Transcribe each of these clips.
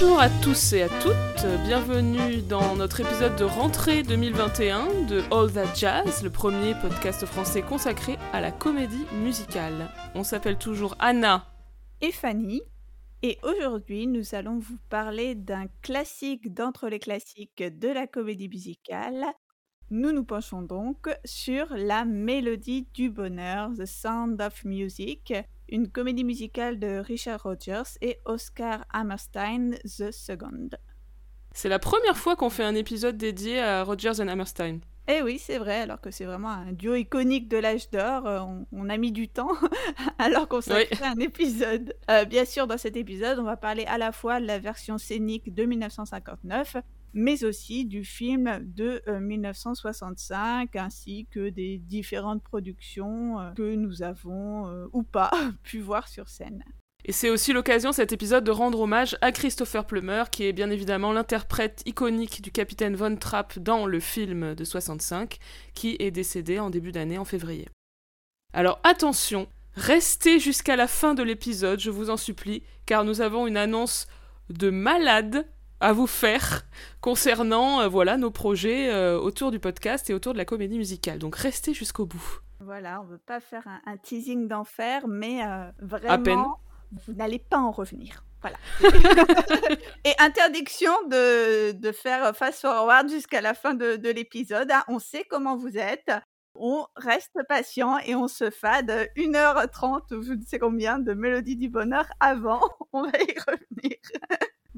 Bonjour à tous et à toutes, bienvenue dans notre épisode de rentrée 2021 de All That Jazz, le premier podcast français consacré à la comédie musicale. On s'appelle toujours Anna et Fanny, et aujourd'hui nous allons vous parler d'un classique d'entre les classiques de la comédie musicale. Nous nous penchons donc sur la mélodie du bonheur, The Sound of Music, une comédie musicale de Richard Rogers et Oscar Hammerstein II. C'est la première fois qu'on fait un épisode dédié à Rogers et Hammerstein. Eh oui, c'est vrai, alors que c'est vraiment un duo iconique de l'âge d'or. Euh, on, a mis du temps alors qu'on s'est fait un épisode. Euh, bien sûr, dans cet épisode, on va parler à la fois de la version scénique de 1959 mais aussi du film de 1965 euh, ainsi que des différentes productions euh, que nous avons euh, ou pas pu voir sur scène. Et c'est aussi l'occasion, cet épisode, de rendre hommage à Christopher Plummer, qui est bien évidemment l'interprète iconique du capitaine Von Trapp dans le film de 65, qui est décédé en début d'année en février. Alors attention, restez jusqu'à la fin de l'épisode, je vous en supplie, car nous avons une annonce de malade à vous faire concernant euh, voilà nos projets euh, autour du podcast et autour de la comédie musicale. Donc restez jusqu'au bout. Voilà, on veut pas faire un, teasing d'enfer, mais euh, vraiment, vous n'allez pas en revenir. Voilà. et interdiction de, de faire fast forward jusqu'à la fin de, de l'épisode. Hein. On sait comment vous êtes. On reste patient et on se fade 1h30 ou je ne sais combien de Mélodie du Bonheur avant. On va y revenir.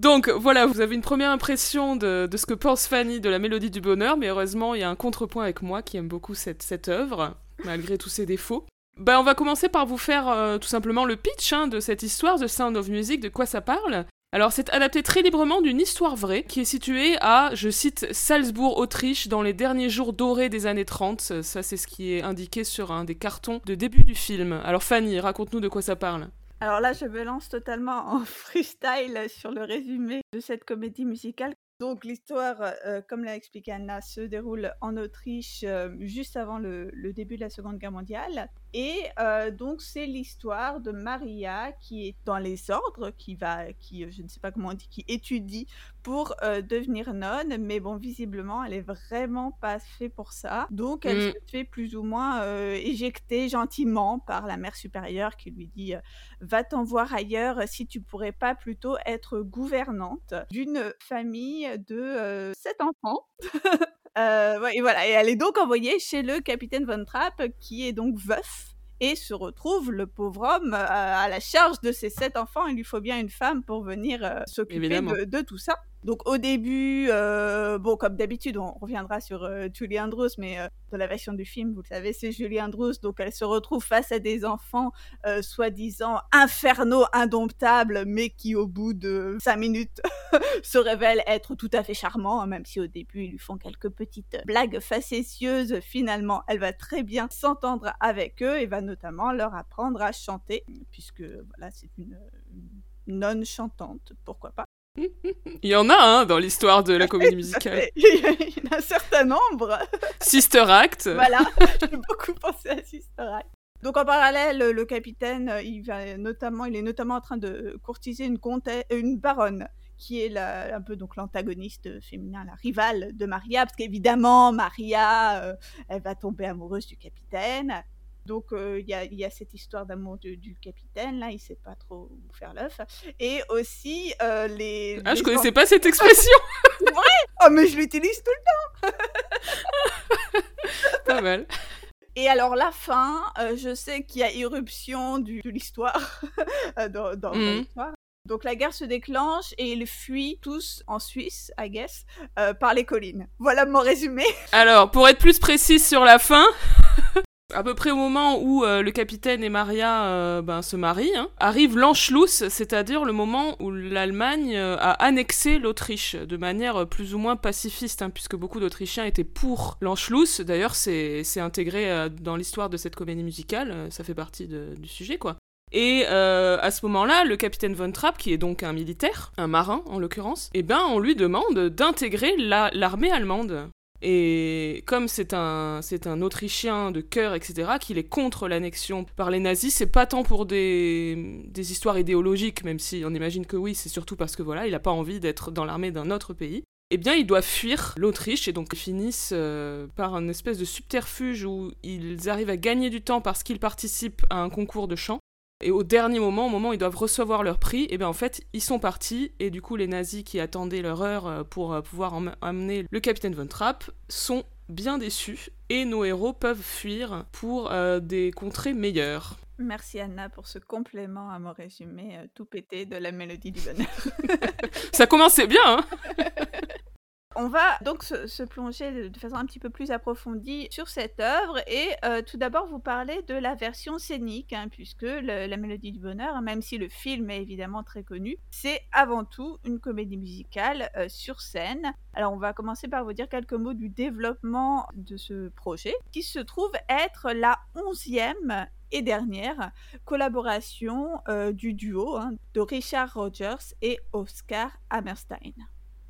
Donc voilà, vous avez une première impression de, ce que pense Fanny de la mélodie du bonheur, mais heureusement, il y a un contrepoint avec moi qui aime beaucoup cette, œuvre, malgré tous ses défauts. Bah, on va commencer par vous faire euh, tout simplement le pitch hein, de cette histoire, The Sound of Music, de quoi ça parle. Alors, c'est adapté très librement d'une histoire vraie qui est située à, je cite, Salzbourg, Autriche, dans les derniers jours dorés des années 30. Ça, c'est ce qui est indiqué sur un des cartons de début du film. Alors, Fanny, raconte-nous de quoi ça parle. Alors là, je me lance totalement en freestyle sur le résumé de cette comédie musicale. Donc l'histoire, euh, comme l'a expliqué Anna, se déroule en Autriche euh, juste avant le, début de la Seconde Guerre mondiale. Et euh, donc c'est l'histoire de Maria qui est dans les ordres, qui va, qui je ne sais pas comment on dit, qui étudie pour euh, devenir nonne, mais bon visiblement elle est vraiment pas faite pour ça. Donc elle mm. se fait plus ou moins euh, éjecter gentiment par la mère supérieure qui lui dit va-t'en voir ailleurs si tu pourrais pas plutôt être gouvernante d'une famille de sept enfants. Euh, et voilà, et elle est donc envoyée chez le capitaine Von Trapp, qui est donc veuf, et se retrouve, le pauvre homme, à la charge de ses sept enfants. Il lui faut bien une femme pour venir euh, s'occuper de, tout ça. Donc au début, euh, bon comme d'habitude, on reviendra sur euh, Julie Andrews, mais euh, dans la version du film, vous le savez, c'est Julie Andrews, donc elle se retrouve face à des enfants soi-disant infernaux, indomptables, mais qui au bout de cinq minutes se révèlent être tout à fait charmants, hein, même si au début ils lui font quelques petites blagues facétieuses. Finalement, elle va très bien s'entendre avec eux et va notamment leur apprendre à chanter, puisque voilà, c'est une non chantante, pourquoi pas. Il y en a hein, dans l'histoire de la comédie musicale. Il y en a un certain nombre. Sister Act. Voilà, j'ai beaucoup pensé à Sister Act. Donc en parallèle, le capitaine, il, va notamment, il est notamment en train de courtiser une, comtesse, une baronne qui est un peu donc l'antagoniste féminin, la rivale de Maria, parce qu'évidemment Maria, euh, elle va tomber amoureuse du capitaine. Donc il y, a, cette histoire d'amour du, capitaine, là, il sait pas trop où faire l'œuf. Et aussi les... Ah, je connaissais pas cette expression C'est vrai Oh, mais je l'utilise tout le temps Pas mal. Et alors la fin, je sais qu'il y a irruption de l'histoire dans, mmh. l'histoire. Donc la guerre se déclenche et ils fuient tous en Suisse, I guess, par les collines. Voilà mon résumé. Alors, pour être plus précise sur la fin, à peu près au moment où euh, le capitaine et Maria euh, ben, se marient, hein, arrive l'Anschluss, c'est-à-dire le moment où l'Allemagne euh, a annexé l'Autriche de manière plus ou moins pacifiste, hein, puisque beaucoup d'Autrichiens étaient pour l'Anschluss. D'ailleurs, c'est intégré dans l'histoire de cette comédie musicale, ça fait partie du sujet, quoi. Et à ce moment-là, le capitaine von Trapp, qui est donc un militaire, un marin en l'occurrence, eh ben on lui demande d'intégrer l'armée allemande. Et comme c'est un, Autrichien de cœur, etc., qu'il est contre l'annexion par les nazis, c'est pas tant pour des, des histoires idéologiques, même si on imagine que oui, c'est surtout parce que voilà, il a pas envie d'être dans l'armée d'un autre pays. Eh bien, ils doivent fuir l'Autriche et donc ils finissent euh, par un espèce de subterfuge où ils arrivent à gagner du temps parce qu'ils participent à un concours de chant. Et au dernier moment, au moment où ils doivent recevoir leur prix, et eh bien en fait, ils sont partis, et du coup, les nazis qui attendaient leur heure euh, pour euh, pouvoir amener le capitaine Von Trapp sont bien déçus, et nos héros peuvent fuir pour des contrées meilleures. Merci Anna pour ce complément à mon résumé tout pété de la mélodie du bonheur. Ça commençait bien, hein? On va donc se, plonger de façon un petit peu plus approfondie sur cette œuvre et euh, tout d'abord vous parler de la version scénique, hein, puisque La Mélodie du Bonheur, même si le film est évidemment très connu, c'est avant tout une comédie musicale euh, sur scène. Alors on va commencer par vous dire quelques mots du développement de ce projet, qui se trouve être la onzième et dernière collaboration euh, du duo hein, de Richard Rogers et Oscar Hammerstein.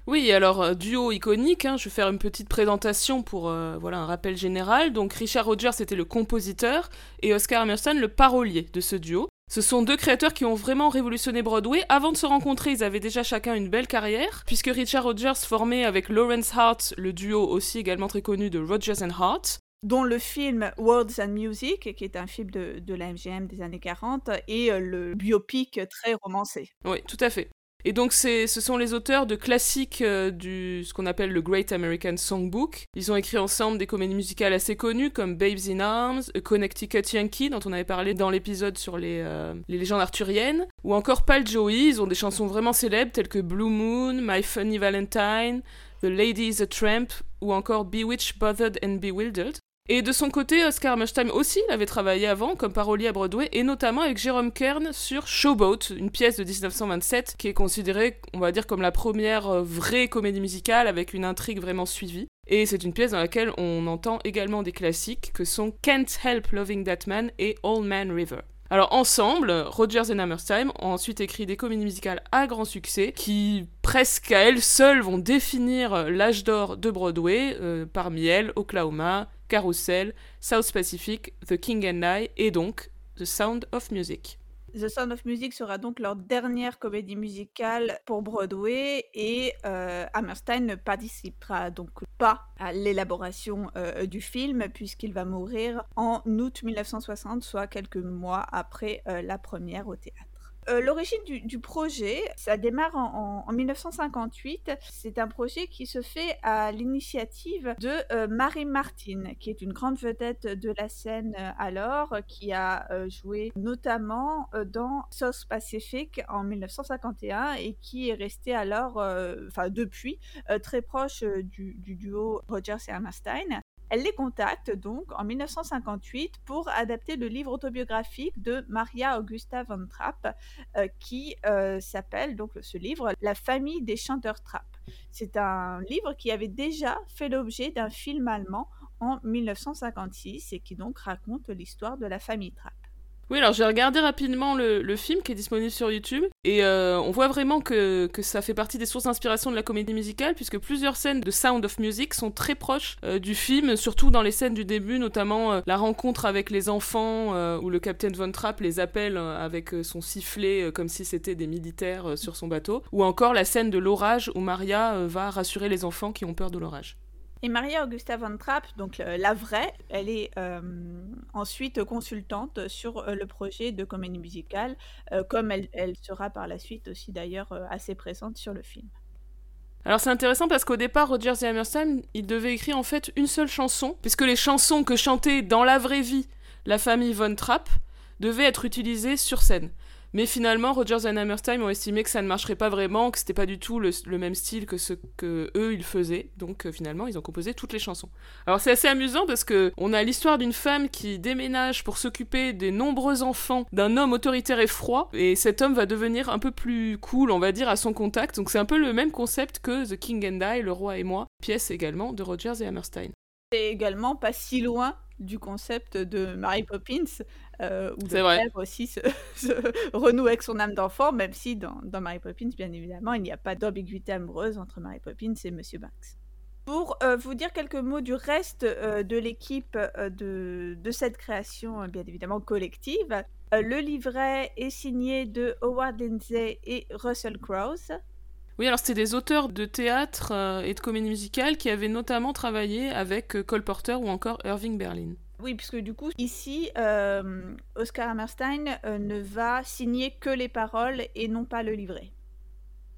Oui, alors euh, duo iconique, hein, je vais faire une petite présentation pour euh, voilà un rappel général. Donc Richard Rogers était le compositeur et Oscar Hammerstein le parolier de ce duo. Ce sont deux créateurs qui ont vraiment révolutionné Broadway. Avant de se rencontrer, ils avaient déjà chacun une belle carrière, puisque Richard Rogers formait avec Lawrence Hart le duo aussi également très connu de Rogers and Hart dont le film Words and Music, qui est un film de, de la MGM des années 40, et euh, le biopic très romancé. Oui, tout à fait. Et donc ce sont les auteurs de classiques euh, du ce qu'on appelle le Great American Songbook. Ils ont écrit ensemble des comédies musicales assez connues comme Babes in Arms, A Connecticut Yankee dont on avait parlé dans l'épisode sur les, euh, les légendes arthuriennes, ou encore Pal Joey. Ils ont des chansons vraiment célèbres telles que Blue Moon, My Funny Valentine, The Lady is a Tramp ou encore Bewitched, Bothered and Bewildered. Et de son côté, Oscar Hammerstein aussi avait travaillé avant comme parolier à Broadway, et notamment avec Jérôme Kern sur Showboat, une pièce de 1927 qui est considérée, on va dire, comme la première euh, vraie comédie musicale avec une intrigue vraiment suivie. Et c'est une pièce dans laquelle on entend également des classiques que sont Can't Help Loving That Man et Old Man River. Alors ensemble, Rogers et Hammerstein ont ensuite écrit des comédies musicales à grand succès qui presque à elles seules vont définir l'âge d'or de Broadway, euh, parmi elles Oklahoma, Carousel, South Pacific, The King and I et donc The Sound of Music. The Sound of Music sera donc leur dernière comédie musicale pour Broadway et euh, Hammerstein ne participera donc pas à l'élaboration euh, du film puisqu'il va mourir en août 1960, soit quelques mois après euh, la première au théâtre. Euh, l'origine du, projet, ça démarre en, 1958. C'est un projet qui se fait à l'initiative de euh, Marie Martin, qui est une grande vedette de la scène euh, alors, qui a joué notamment dans South Pacific en 1951 et qui est restée alors, enfin depuis, très proche du, du, duo Rogers et Hammerstein. Elle les contacte donc en 1958 pour adapter le livre autobiographique de Maria Augusta von Trapp, euh, qui euh, s'appelle donc ce livre La famille des chanteurs Trapp. C'est un livre qui avait déjà fait l'objet d'un film allemand en 1956 et qui donc raconte l'histoire de la famille Trapp. Oui, alors j'ai regardé rapidement le, film qui est disponible sur YouTube et euh, on voit vraiment que, ça fait partie des sources d'inspiration de la comédie musicale puisque plusieurs scènes de Sound of Music sont très proches euh, du film, surtout dans les scènes du début, notamment euh, la rencontre avec les enfants où le capitaine Von Trapp les appelle avec son sifflet comme si c'était des militaires sur son bateau, ou encore la scène de l'orage où Maria va rassurer les enfants qui ont peur de l'orage. Et Maria Augusta von Trapp, donc la vraie, elle est euh, ensuite consultante sur euh, le projet de comédie musicale, euh, comme elle, elle, sera par la suite aussi d'ailleurs assez présente sur le film. Alors c'est intéressant parce qu'au départ, Rogers et Hammerstein, ils devaient écrire en fait une seule chanson, puisque les chansons que chantait dans la vraie vie la famille von Trapp devaient être utilisées sur scène. Mais finalement, Rogers et Hammerstein ont estimé que ça ne marcherait pas vraiment, que c'était pas du tout le, même style que ce que eux ils faisaient. Donc euh, finalement, ils ont composé toutes les chansons. Alors c'est assez amusant parce que on a l'histoire d'une femme qui déménage pour s'occuper des nombreux enfants d'un homme autoritaire et froid, et cet homme va devenir un peu plus cool, on va dire, à son contact. Donc c'est un peu le même concept que The King and I, Le Roi et moi, pièce également de Rogers et Hammerstein. C'est également pas si loin du concept de Mary Poppins, euh, où le vrai. aussi se, renoue avec son âme d'enfant, même si dans, dans, Mary Poppins, bien évidemment, il n'y a pas d'ambiguïté amoureuse entre Mary Poppins et Monsieur Banks. Pour euh, vous dire quelques mots du reste euh, de l'équipe euh, de, de cette création, bien évidemment collective, le livret est signé de Howard Lindsay et Russell Crowe. Oui, alors c'était des auteurs de théâtre et de comédie musicale qui avaient notamment travaillé avec Cole Porter ou encore Irving Berlin. Oui, puisque du coup, ici, Oscar Hammerstein ne va signer que les paroles et non pas le livret.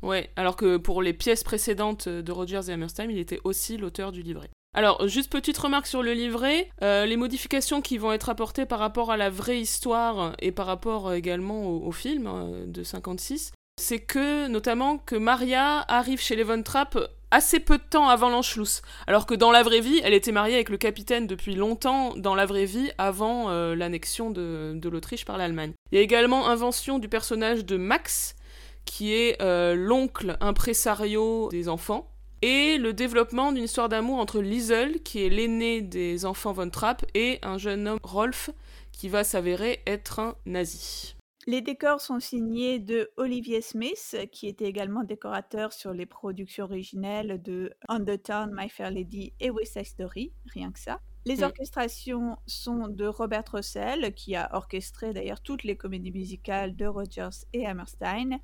Ouais, alors que pour les pièces précédentes de Rogers et Hammerstein, il était aussi l'auteur du livret. Alors, juste petite remarque sur le livret, euh, les modifications qui vont être apportées par rapport à la vraie histoire et par rapport également au, film euh, de 56, c'est que, notamment, que Maria arrive chez les Von Trapp assez peu de temps avant l'Anschluss, alors que dans la vraie vie, elle était mariée avec le capitaine depuis longtemps dans la vraie vie, avant euh, l'annexion de, l'Autriche par l'Allemagne. Il y a également invention du personnage de Max, qui est euh, l'oncle impresario des enfants, et le développement d'une histoire d'amour entre Liesel, qui est l'aîné des enfants Von Trapp, et un jeune homme, Rolf, qui va s'avérer être un nazi. Les décors sont signés de Olivier Smith, qui était également décorateur sur les productions originelles de Undertown, My Fair Lady et West Side Story, rien que ça. Les mm. orchestrations sont de Robert Russell, qui a orchestré d'ailleurs toutes les comédies musicales de Rogers et Hammerstein.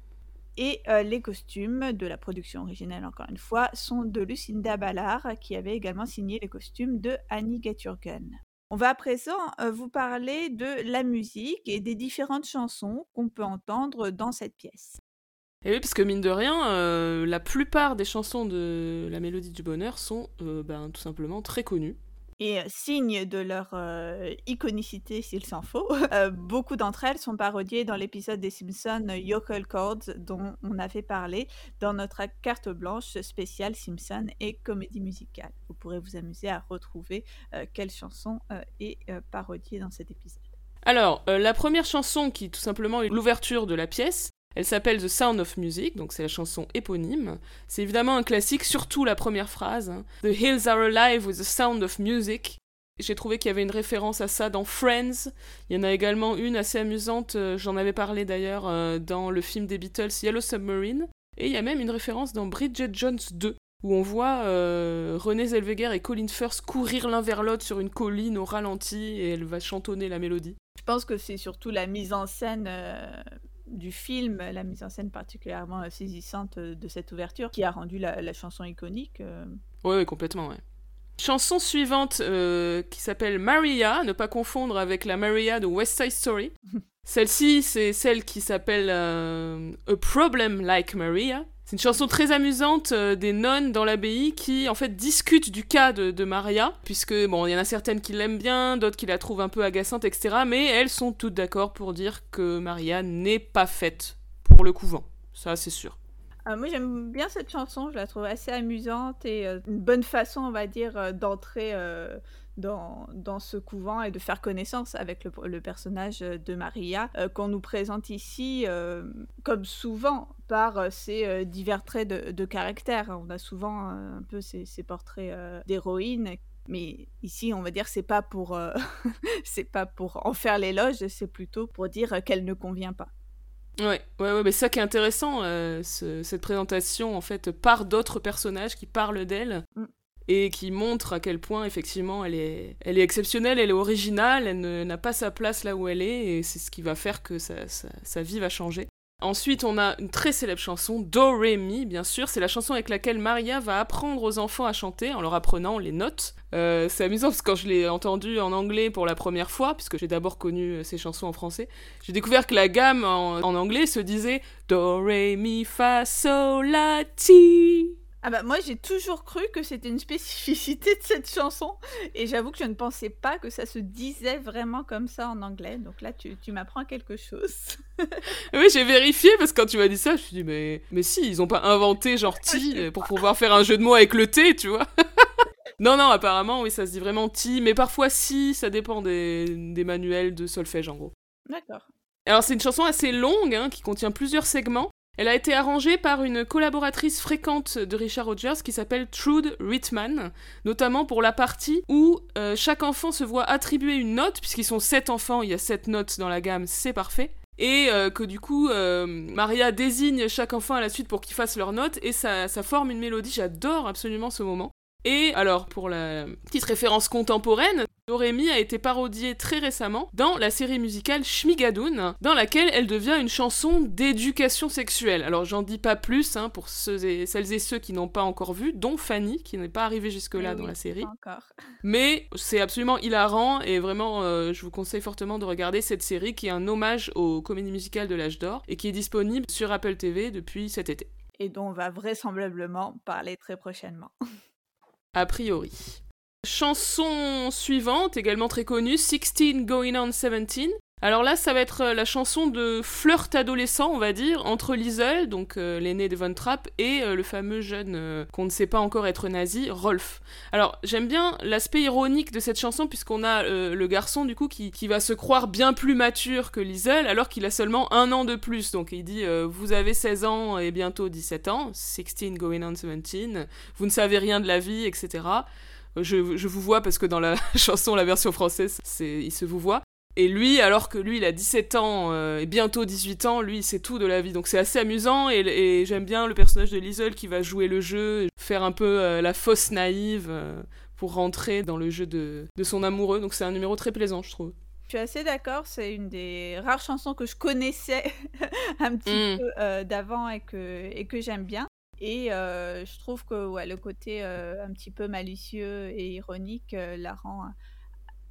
Et euh, les costumes de la production originelle, encore une fois, sont de Lucinda Ballard, qui avait également signé les costumes de Annie Geturgen. On va à présent vous parler de la musique et des différentes chansons qu'on peut entendre dans cette pièce. Et oui, parce que mine de rien, la plupart des chansons de la mélodie du bonheur sont ben, tout simplement très connues. Et signe de leur iconicité s'il s'en faut, beaucoup d'entre elles sont parodiées dans l'épisode des Simpsons Yokel Chords dont on avait parlé dans notre carte blanche spéciale Simpsons et comédie musicale. Vous pourrez vous amuser à retrouver quelle chanson est parodiée dans cet épisode. Alors, la première chanson qui tout simplement est l'ouverture de la pièce, elle s'appelle The Sound of Music, donc c'est la chanson éponyme. C'est évidemment un classique, surtout la première phrase. Hein. The hills are alive with the sound of music. J'ai trouvé qu'il y avait une référence à ça dans Friends. Il y en a également une assez amusante, euh, j'en avais parlé d'ailleurs euh, dans le film des Beatles Yellow Submarine. Et il y a même une référence dans Bridget Jones 2, où on voit euh, René Zellweger et Colin Firth courir l'un vers l'autre sur une colline au ralenti et elle va chantonner la mélodie. Je pense que c'est surtout la mise en scène du film, la mise en scène particulièrement euh, saisissante euh, de cette ouverture qui a rendu la, chanson iconique. Euh. Oui, complètement, ouais. Chanson suivante qui s'appelle Maria, ne pas confondre avec la Maria de West Side Story. Celle-ci, c'est celle qui s'appelle A Problem Like Maria. C'est une chanson très amusante euh, des nonnes dans l'abbaye qui en fait discutent du cas de, Maria, puisque bon, il y en a certaines qui l'aiment bien, d'autres qui la trouvent un peu agaçante, etc. Mais elles sont toutes d'accord pour dire que Maria n'est pas faite pour le couvent. Ça, c'est sûr. Euh, moi, j'aime bien cette chanson, je la trouve assez amusante et euh, une bonne façon, on va dire, d'entrer dans, dans, ce couvent et de faire connaissance avec le, personnage de Maria qu'on nous présente ici, comme souvent par ses divers traits de, caractère. On a souvent un peu ces, portraits d'héroïnes mais ici, on va dire, c'est pas pour, c'est pas pour en faire l'éloge, c'est plutôt pour dire qu'elle ne convient pas. Ouais, ouais, ouais, mais ça qui est intéressant, cette présentation en fait par d'autres personnages qui parlent d'elle. Mm et qui montre à quel point effectivement elle est, elle est exceptionnelle, elle est originale, elle n'a pas sa place là où elle est et c'est ce qui va faire que sa, sa, vie va changer. Ensuite, on a une très célèbre chanson, Do Re Mi, bien sûr. C'est la chanson avec laquelle Maria va apprendre aux enfants à chanter en leur apprenant les notes. Euh, c'est amusant parce que quand je l'ai entendue en anglais pour la première fois, puisque j'ai d'abord connu euh, ces chansons en français, j'ai découvert que la gamme en, en anglais se disait Do Re Mi Fa Sol La Ti. Ah bah moi j'ai toujours cru que c'était une spécificité de cette chanson et j'avoue que je ne pensais pas que ça se disait vraiment comme ça en anglais donc là tu, tu m'apprends quelque chose. oui j'ai vérifié parce que quand tu m'as dit ça je me suis dit mais, mais si ils ont pas inventé genre ti pour pouvoir faire un jeu de mots avec le T tu vois. non non apparemment oui ça se dit vraiment ti mais parfois si ça dépend des, des manuels de solfège en gros. D'accord. Alors c'est une chanson assez longue hein, qui contient plusieurs segments elle a été arrangée par une collaboratrice fréquente de Richard Rogers qui s'appelle Trude Rittman, notamment pour la partie où euh, chaque enfant se voit attribuer une note, puisqu'ils sont sept enfants, il y a sept notes dans la gamme, c'est parfait. Et euh, que du coup, euh, Maria désigne chaque enfant à la suite pour qu'ils fassent leur note, et ça, ça forme une mélodie, j'adore absolument ce moment. Et alors, pour la petite référence contemporaine, Dorémy a été parodiée très récemment dans la série musicale Shmigadoon, dans laquelle elle devient une chanson d'éducation sexuelle. Alors, j'en dis pas plus hein, pour ceux et, celles et ceux qui n'ont pas encore vu, dont Fanny, qui n'est pas arrivée jusque-là Eh dans la série. pas Encore. Mais c'est absolument hilarant et vraiment, euh, je vous conseille fortement de regarder cette série qui est un hommage aux comédies musicales de l'âge d'or et qui est disponible sur Apple TV depuis cet été. Et dont on va vraisemblablement parler très prochainement. A priori. Chanson suivante, également très connue, 16 Going on 17. Alors là, ça va être euh, la chanson de flirt adolescent, on va dire, entre Liesel, donc euh, l'aîné de Von Trapp, et euh, le fameux jeune qu'on ne sait pas encore être nazi, Rolf. Alors, j'aime bien l'aspect ironique de cette chanson, puisqu'on a le garçon, du coup, qui, va se croire bien plus mature que Liesel, alors qu'il a seulement un an de plus. Donc, il dit Vous avez 16 ans et bientôt 17 ans, 16 going on 17, vous ne savez rien de la vie, etc. Je, je vous vois parce que dans la chanson, la version française, c'est il se vous voit. Et lui, alors que lui, il a 17 ans euh, et bientôt 18 ans, lui, il sait tout de la vie. Donc c'est assez amusant et, et j'aime bien le personnage de Liesel qui va jouer le jeu, faire un peu euh, la fausse naïve euh, pour rentrer dans le jeu de, de son amoureux. Donc c'est un numéro très plaisant, je trouve. Je suis assez d'accord, c'est une des rares chansons que je connaissais un petit Mm. peu d'avant et que, et que j'aime bien. Et je trouve que ouais, le côté un petit peu malicieux et ironique la rend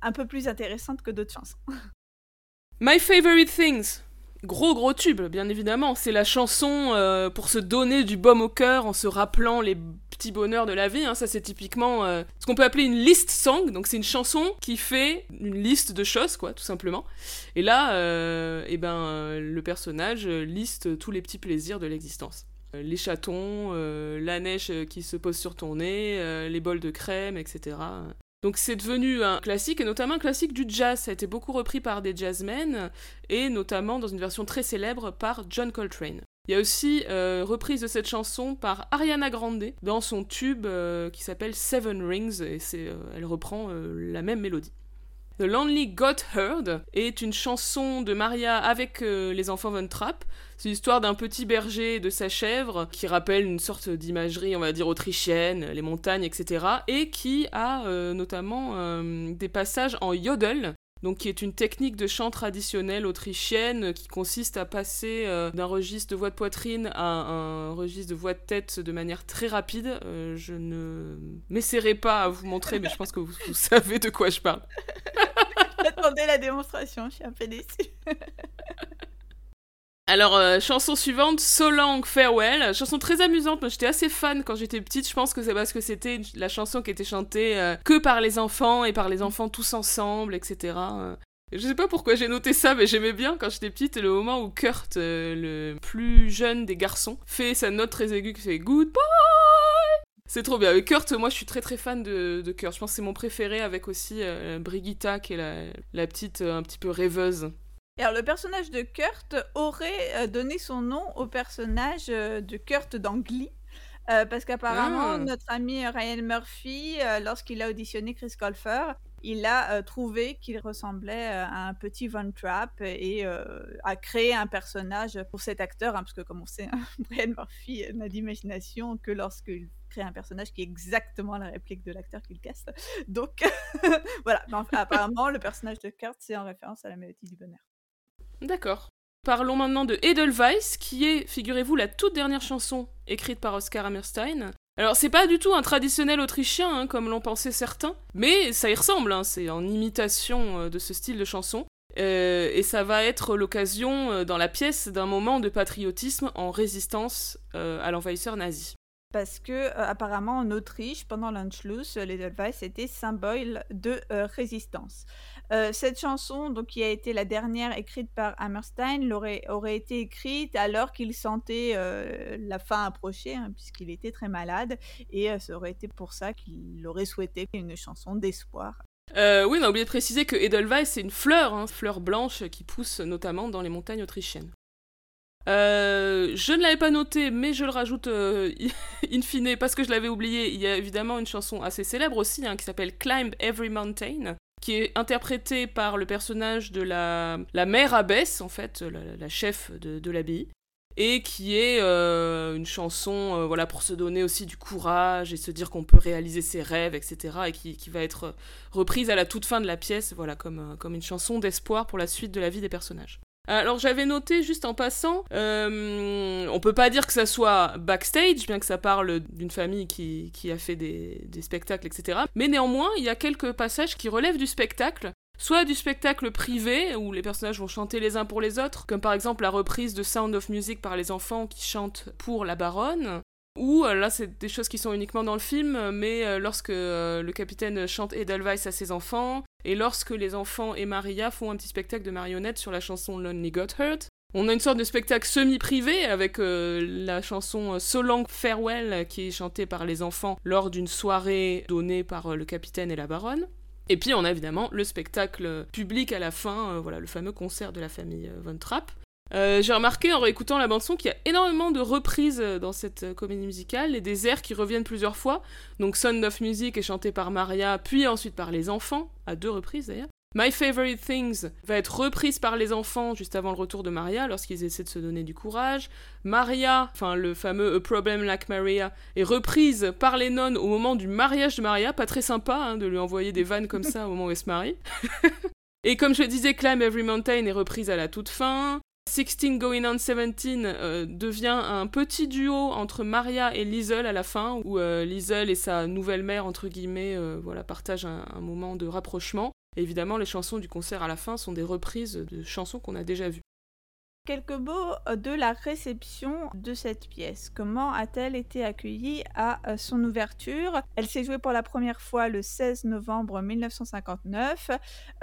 un, peu plus intéressante que d'autres chansons. My Favorite Things. Gros gros tube, bien évidemment. C'est la chanson euh, pour se donner du baume au cœur en se rappelant les petits bonheurs de la vie. hein. Ça, c'est typiquement euh, ce qu'on peut appeler une list song. Donc, c'est une chanson qui fait une liste de choses, quoi, tout simplement. Et là, euh, eh ben, le personnage liste tous les petits plaisirs de l'existence. Les chatons, la neige qui se pose sur ton nez, les bols de crème, etc. Donc c'est devenu un classique, et notamment un classique du jazz. Ça a été beaucoup repris par des jazzmen, et notamment dans une version très célèbre par John Coltrane. Il y a aussi euh, reprise de cette chanson par Ariana Grande dans son tube euh, qui s'appelle Seven Rings, et euh, elle reprend la même mélodie. The Lonely Got Heard est une chanson de Maria avec euh, les enfants Von Trapp. C'est l'histoire d'un petit berger de sa chèvre qui rappelle une sorte d'imagerie, on va dire, autrichienne, les montagnes, etc. Et qui a euh, notamment euh, des passages en yodel, donc qui est une technique de chant traditionnelle autrichienne qui consiste à passer euh, d'un registre de voix de poitrine à un registre de voix de tête de manière très rapide. Euh, je ne m'essaierai pas à vous montrer, mais je pense que vous, vous savez de quoi je parle. J'attendais la démonstration, je suis un peu déçue. Alors, euh, chanson suivante, So Long Farewell. Chanson très amusante. Moi, j'étais assez fan quand j'étais petite. Je pense que c'est parce que c'était la chanson qui était chantée euh, que par les enfants et par les enfants tous ensemble, etc. Euh, Je sais pas pourquoi j'ai noté ça, mais j'aimais bien quand j'étais petite le moment où Kurt, le plus jeune des garçons, fait sa note très aiguë qui fait Goodbye. C'est trop bien. Et Kurt, moi, je suis très très fan de, Kurt. Je pense que c'est mon préféré avec aussi Brigitta, qui est la, la petite un petit peu rêveuse. Et alors, le personnage de Kurt aurait euh, donné son nom au personnage euh, de Kurt dans Glee. Euh, parce qu'apparemment, Ah. notre ami Ryan Murphy, euh, lorsqu'il a auditionné Chris Colfer, il a euh, trouvé qu'il ressemblait à un petit Von Trapp et a créé un personnage pour cet acteur, hein, parce que comme on sait, Ryan Murphy n'a d'imagination que lorsqu'il crée un personnage qui est exactement la réplique de l'acteur qu'il caste. Donc voilà, Mais enfin, apparemment, le personnage de Kurt, c'est en référence à la mélodie du bonheur. D'accord. Parlons maintenant de Edelweiss, qui est, figurez-vous, la toute dernière chanson écrite par Oscar Hammerstein. Alors, c'est pas du tout un traditionnel autrichien, hein, comme l'ont pensé certains, mais ça y ressemble, hein, c'est en imitation euh, de ce style de chanson. Euh, et ça va être l'occasion, euh, dans la pièce, d'un moment de patriotisme en résistance à l'envahisseur nazi. Parce que apparemment en Autriche, pendant l'Anschluss, euh, l'Edelweiss était symbole de résistance. Euh, cette chanson, donc qui a été la dernière écrite par Hammerstein, l'aurait- aurait été écrite alors qu'il sentait euh, la fin approcher, hein, puisqu'il était très malade, et euh, ça aurait été pour ça qu'il aurait souhaité une chanson d'espoir. Euh, oui, on a oublié de préciser que Edelweiss, c'est une fleur, hein, fleur blanche qui pousse notamment dans les montagnes autrichiennes. Je ne l'avais pas noté, mais je le rajoute in fine parce que je l'avais oublié. Il y a évidemment une chanson assez célèbre aussi hein, qui s'appelle Climb Every Mountain, qui est interprétée par le personnage de la, la mère abbesse, en fait, la, la chef de, l'abbaye. et qui est euh, une chanson euh, voilà pour se donner aussi du courage et se dire qu'on peut réaliser ses rêves etc et qui, qui, va être reprise à la toute fin de la pièce voilà comme, euh, comme une chanson d'espoir pour la suite de la vie des personnages alors j'avais noté juste en passant, euh, on peut pas dire que ça soit backstage, bien que ça parle d'une famille qui, qui, a fait des, des, spectacles, etc. Mais néanmoins, il y a quelques passages qui relèvent du spectacle soit du spectacle privé où les personnages vont chanter les uns pour les autres, comme par exemple la reprise de Sound of Music par les enfants qui chantent pour la baronne, ou euh, là c'est des choses qui sont uniquement dans le film, mais euh, lorsque euh, le capitaine chante Edelweiss à ses enfants, et lorsque les enfants et Maria font un petit spectacle de marionnettes sur la chanson Lonely Got Hurt. On a une sorte de spectacle semi-privé avec la chanson So Long Farewell qui est chantée par les enfants lors d'une soirée donnée par le capitaine et la baronne. Et puis on a évidemment le spectacle public à la fin, euh, voilà le fameux concert de la famille euh, Von Trapp. Euh, j'ai remarqué en réécoutant la bande-son qu'il y a énormément de reprises dans cette comédie musicale et des airs qui reviennent plusieurs fois. Donc Sound of Music est chanté par Maria, puis ensuite par les enfants, à deux reprises d'ailleurs. My Favorite Things va être reprise par les enfants juste avant le retour de Maria lorsqu'ils essaient de se donner du courage. Maria, enfin le fameux A Problem Like Maria, est reprise par les nonnes au moment du mariage de Maria. Pas très sympa hein, de lui envoyer des vannes comme ça au moment où elle se marie. Et comme je disais, Climb Every Mountain est reprise à la toute fin. Sixteen Going on 17 euh, devient un petit duo entre Maria et Liesel à la fin, où euh, et sa nouvelle mère, entre guillemets, euh, voilà, partagent un, moment de rapprochement évidemment, les chansons du concert à la fin sont des reprises de chansons qu'on a déjà vues. Quelques mots euh, de la réception de cette pièce. Comment a-t-elle été accueillie à euh, son ouverture? Elle s'est jouée pour la première fois le 16 novembre 1959.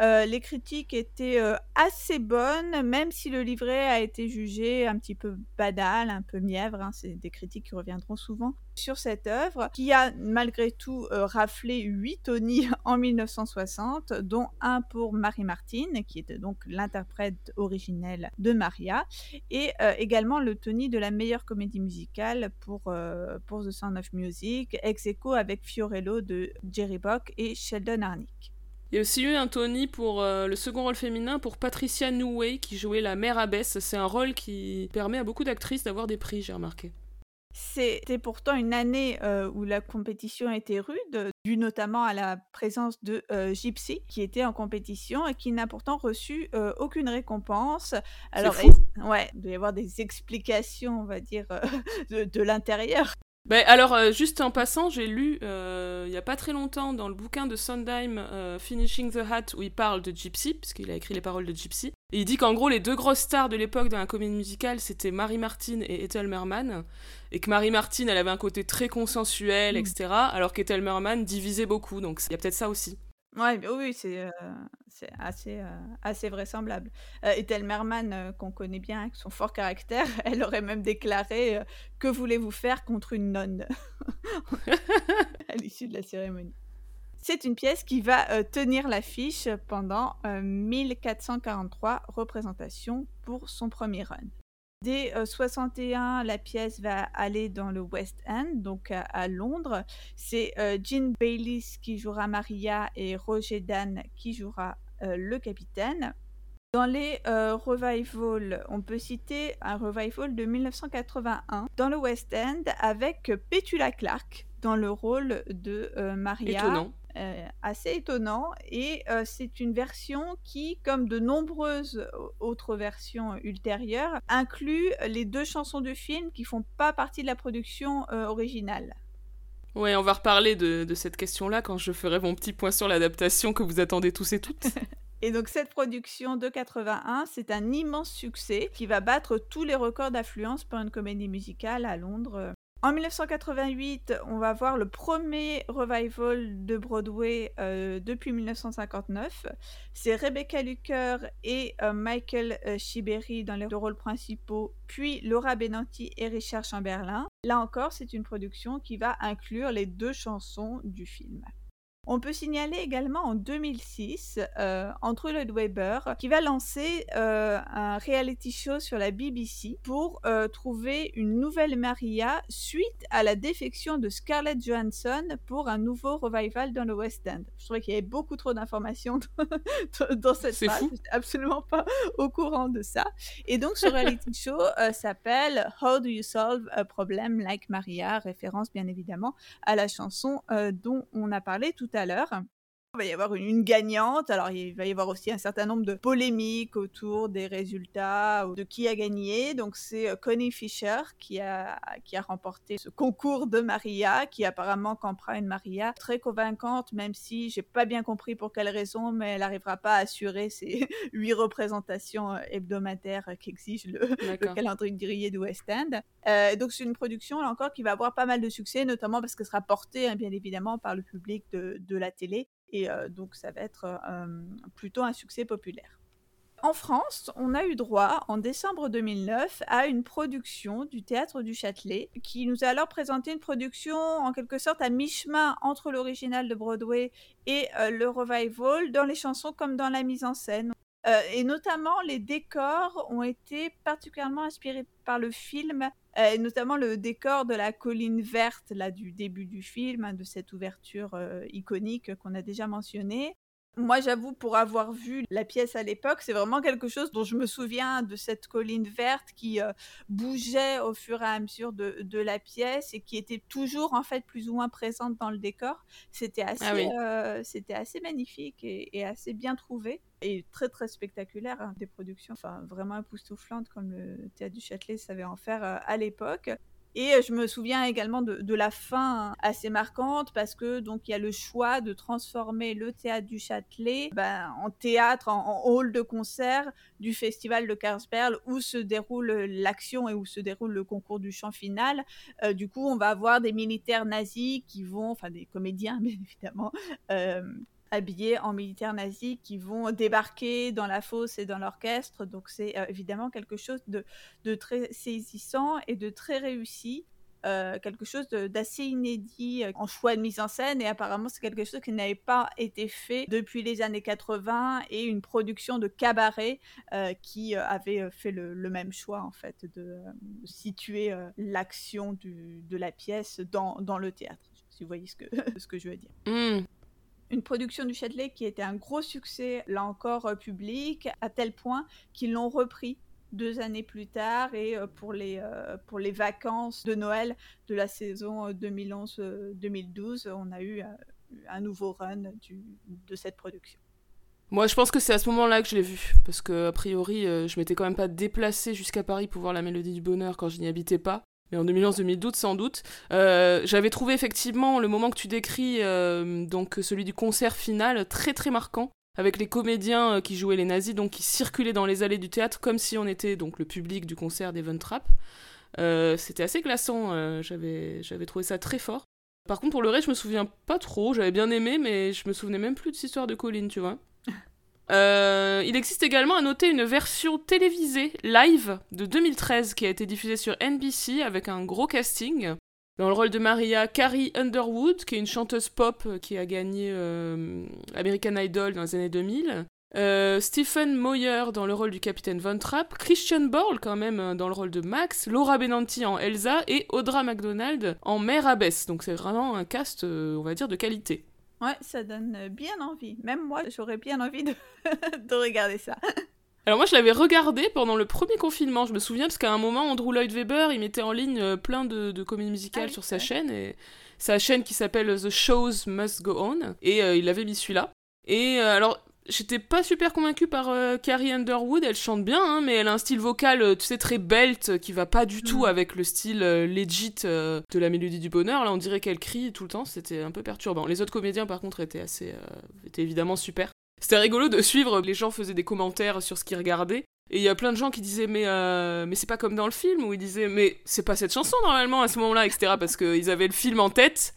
Euh, les critiques étaient assez bonnes, même si le livret a été jugé un petit peu banal, un peu mièvre. Hein. C'est des critiques qui reviendront souvent sur cette œuvre, qui a malgré tout raflé 8 Tony en 1960, dont un pour Marie Martin, qui était donc l'interprète originelle de Maria et euh, également le Tony de la meilleure comédie musicale pour, euh, pour The Sound of Music, ex aequo avec Fiorello de Jerry Bock et Sheldon Harnick. Il y a aussi eu un Tony pour euh, le second rôle féminin pour Patricia Newey qui jouait la mère abbesse. C'est un rôle qui permet à beaucoup d'actrices d'avoir des prix, j'ai remarqué. C'était pourtant une année où la compétition était rude, due notamment à la présence de Gypsy, qui était en compétition et qui n'a pourtant reçu aucune récompense. Alors, fou. ouais, il doit y avoir des explications, on va dire, de l'intérieur. Ben, alors, euh, juste en passant, j'ai lu euh, il n'y a pas très longtemps dans le bouquin de Sondheim, euh, Finishing the Hat, où il parle de Gypsy, puisqu'il a écrit les paroles de Gypsy. Et il dit qu'en gros, les deux grosses stars de l'époque dans la comédie musicale, c'était Marie Martin et Ethel Merman. Et que Marie Martin, elle avait un côté très consensuel, mm. etc. Alors qu'Ethel Merman divisait beaucoup. Donc il y a peut-être ça aussi. Ouais, oui, c'est assez, vraisemblable. Euh, Ethel Merman, qu'on connaît bien, avec son fort caractère, elle aurait même déclaré Que voulez-vous faire contre une nonne à l'issue de la cérémonie. C'est une pièce qui va tenir l'affiche pendant 1443 représentations pour son premier run. Dès 61, la pièce va aller dans le West End, donc à, Londres. C'est Jean Bayliss qui jouera Maria et Roger Dan qui jouera le capitaine. Dans les revivals, on peut citer un revival de 1981 dans le West End avec Petula Clark dans le rôle de Maria. Étonnant. Euh, assez étonnant et euh, c'est une version qui, comme de nombreuses autres versions ultérieures, inclut les deux chansons du film qui font pas partie de la production euh, originale. Ouais, on va reparler de, de cette question-là quand je ferai mon petit point sur l'adaptation que vous attendez tous et toutes. Et donc cette production de 81, c'est un immense succès qui va battre tous les records d'affluence pour une comédie musicale à Londres en 1988, on va voir le premier revival de Broadway euh, depuis 1959. C'est Rebecca Luker et euh, Michael euh, Shiberi dans les deux rôles principaux, puis Laura Benanti et Richard Chamberlain. Là encore, c'est une production qui va inclure les deux chansons du film. On peut signaler également en 2006 euh, Andrew Lloyd Webber qui va lancer euh, un reality show sur la BBC pour euh, trouver une nouvelle Maria suite à la défection de Scarlett Johansson pour un nouveau revival dans le West End. Je trouvais qu'il y avait beaucoup trop d'informations dans cette phrase. Je n'étais absolument pas au courant de ça. Et donc ce reality show euh, s'appelle How Do You Solve a Problem Like Maria, référence bien évidemment à la chanson euh, dont on a parlé tout à l'heure. Il va y avoir une, une, gagnante, alors il va y avoir aussi un certain nombre de polémiques autour des résultats, ou de qui a gagné. Donc c'est euh, Connie Fisher qui a, qui a remporté ce concours de Maria, qui apparemment campera une Maria très convaincante, même si j'ai pas bien compris pour quelle raison, mais elle n'arrivera pas à assurer ces huit représentations euh, hebdomadaires qu'exige le, le, calendrier du West End. Euh, donc c'est une production là encore qui va avoir pas mal de succès, notamment parce qu'elle sera portée hein, bien évidemment par le public de, de la télé et euh, donc ça va être euh, plutôt un succès populaire. En France, on a eu droit en décembre 2009 à une production du théâtre du Châtelet qui nous a alors présenté une production en quelque sorte à mi-chemin entre l'original de Broadway et euh, le revival dans les chansons comme dans la mise en scène. Et notamment, les décors ont été particulièrement inspirés par le film, euh, notamment le décor de la colline verte là, du début du film, hein, de cette ouverture euh, iconique qu'on a déjà mentionnée. Moi, j'avoue, pour avoir vu la pièce à l'époque, c'est vraiment quelque chose dont je me souviens de cette colline verte qui euh, bougeait au fur et à mesure de, de, la pièce et qui était toujours en fait plus ou moins présente dans le décor. C'était assez, ah oui. euh, c'était assez magnifique et, et, assez bien trouvé et très très spectaculaire. Hein, des productions, enfin vraiment époustouflantes comme le Théâtre du Châtelet savait en faire euh, à l'époque. Et je me souviens également de, la fin assez marquante parce que donc il y a le choix de transformer le théâtre du Châtelet ben, en théâtre, en, en, hall de concert du festival de Carlsberg où se déroule l'action et où se déroule le concours du chant final. Euh, du coup, on va avoir des militaires nazis qui vont, enfin des comédiens bien évidemment, euh, habillés en militaires nazis qui vont débarquer dans la fosse et dans l'orchestre. Donc c'est euh, évidemment quelque chose de, de, très saisissant et de très réussi. Euh, quelque chose d'assez inédit euh, en choix de mise en scène et apparemment c'est quelque chose qui n'avait pas été fait depuis les années 80 et une production de cabaret qui avait fait le, le, même choix en fait de situer l'action de la pièce dans, dans, le théâtre si vous voyez ce que, ce que je veux dire. Mmh une production du Châtelet qui était un gros succès, là encore euh, public, à tel point qu'ils l'ont repris deux années plus tard et euh, pour les, euh, pour les vacances de Noël de la saison 2011-2012, on a eu un nouveau run de cette production. Moi, je pense que c'est à ce moment-là que je l'ai vu, parce que a priori, je m'étais quand même pas déplacée jusqu'à Paris pour voir la Mélodie du Bonheur quand je n'y habitais pas mais en 2011-2012 sans doute. Euh, J'avais trouvé effectivement le moment que tu décris, euh, donc celui du concert final, très très marquant, avec les comédiens euh, qui jouaient les nazis, donc qui circulaient dans les allées du théâtre comme si on était donc le public du concert d'Evan Trapp. C'était assez glaçant, j'avais trouvé ça très fort. Par contre, pour le reste, je me souviens pas trop, j'avais bien aimé, mais je me souvenais même plus de cette histoire de Colline, tu vois. Euh, il existe également à noter une version télévisée live de 2013 qui a été diffusée sur NBC avec un gros casting. Dans le rôle de Maria, Carrie Underwood, qui est une chanteuse pop qui a gagné euh, American Idol dans les années 2000. Euh, Stephen Moyer dans le rôle du capitaine Von Trapp, Christian Borle quand même dans le rôle de Max, Laura Benanti en Elsa et Audra McDonald en Mère Abbesse. Donc c'est vraiment un cast, on va dire, de qualité. Ouais, ça donne bien envie. Même moi, j'aurais bien envie de, de regarder ça. Alors moi, je l'avais regardé pendant le premier confinement, je me souviens, parce qu'à un moment, Andrew Lloyd Webber, il mettait en ligne euh, plein de, de comédies musicales ah oui, sur sa ouais. chaîne, et sa chaîne qui s'appelle The Shows Must Go On, et euh, il avait mis celui-là. Et euh, alors, j'étais pas super convaincue par euh, Carrie Underwood, elle chante bien, hein, mais elle a un style vocal, euh, tu sais, très belt, euh, qui va pas du tout mm. avec le style euh, legit euh, de la mélodie du bonheur. Là, on dirait qu'elle crie tout le temps, c'était un peu perturbant. Les autres comédiens, par contre, étaient assez, étaient évidemment super. C'était rigolo de suivre, les gens faisaient des commentaires sur ce qu'ils regardaient. Et il y a plein de gens qui disaient mais euh, mais c'est pas comme dans le film ou ils disaient mais c'est pas cette chanson normalement à ce moment-là etc parce qu'ils avaient le film en tête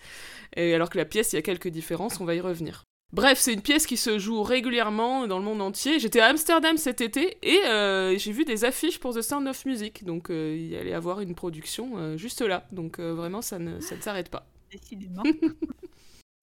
et alors que la pièce il y a quelques différences on va y revenir. Bref, c'est une pièce qui se joue régulièrement dans le monde entier. J'étais à Amsterdam cet été et euh, j'ai vu des affiches pour The Sound of Music. Donc euh, il allait avoir une production euh, juste là. Donc vraiment, ça ne, ça ne s'arrête pas. Décidément.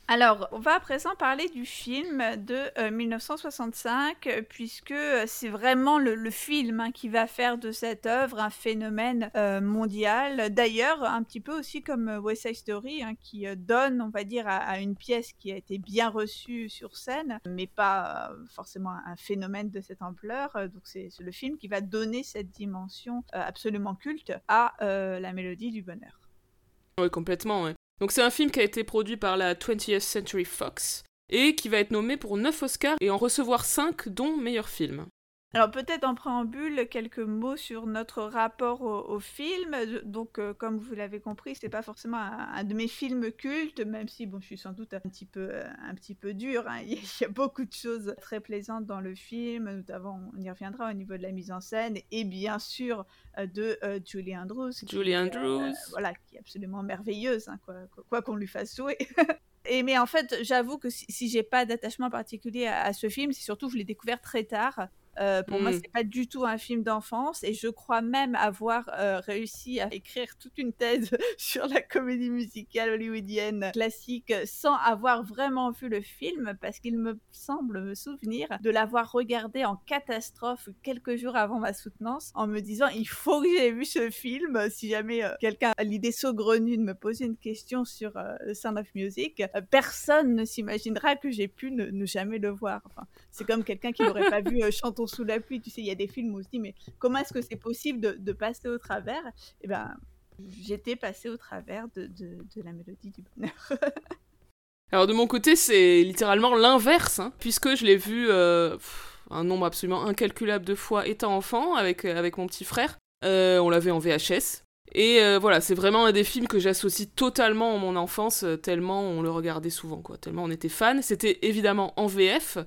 Alors, on va à présent parler du film de 1965, euh, puisque euh, c'est vraiment le, film hein, qui va faire de cette œuvre un phénomène euh, mondial. D'ailleurs, un petit peu aussi comme West Side Story, hein, qui donne, on va dire, à, une pièce qui a été bien reçue sur scène, mais pas forcément un phénomène de cette ampleur. Donc, c'est le film qui va donner cette dimension absolument culte à la mélodie du bonheur. Oui, complètement. Ouais. Donc c'est un film qui a été produit par la 20th Century Fox et qui va être nommé pour 9 Oscars et en recevoir 5 dont meilleur film. Alors peut-être en préambule quelques mots sur notre rapport au, film. Donc euh, comme vous l'avez compris, c'est pas forcément un, de mes films cultes, même si bon, je suis sans doute un petit peu euh, un petit peu dur. Hein. Il y a beaucoup de choses très plaisantes dans le film, notamment on y reviendra au niveau de la mise en scène et bien sûr euh, de Julie Andrews. Julie Andrews, voilà, qui est absolument merveilleuse, hein, quoi qu'on lui fasse jouer. Et mais en fait, j'avoue que si, si j'ai pas d'attachement particulier à, à, ce film, c'est surtout que je l'ai découvert très tard. Euh, pour moi, moi, mmh. c'est pas du tout un film d'enfance et je crois même avoir euh, réussi à écrire toute une thèse sur la comédie musicale hollywoodienne classique sans avoir vraiment vu le film parce qu'il me semble me souvenir de l'avoir regardé en catastrophe quelques jours avant ma soutenance en me disant il faut que j'ai vu ce film si jamais euh, quelqu'un a l'idée saugrenue de me poser une question sur The Sound of Music, personne ne s'imaginera que j'ai pu ne, jamais le voir. Enfin, c'est comme quelqu'un qui n'aurait pas vu Sous la pluie. Tu sais, il y a des films où on se dit, mais comment est-ce que c'est possible de, passer au travers? Eh ben, j'étais passée au travers de, la mélodie du bonheur. Alors de mon côté, c'est littéralement l'inverse, hein, puisque je l'ai vu euh, un nombre absolument incalculable de fois étant enfant avec, euh, avec mon petit frère. Euh, on l'avait en VHS. Et voilà, c'est vraiment un des films que j'associe totalement à mon enfance, tellement on le regardait souvent, quoi. Tellement on était fan. C'était évidemment en VF,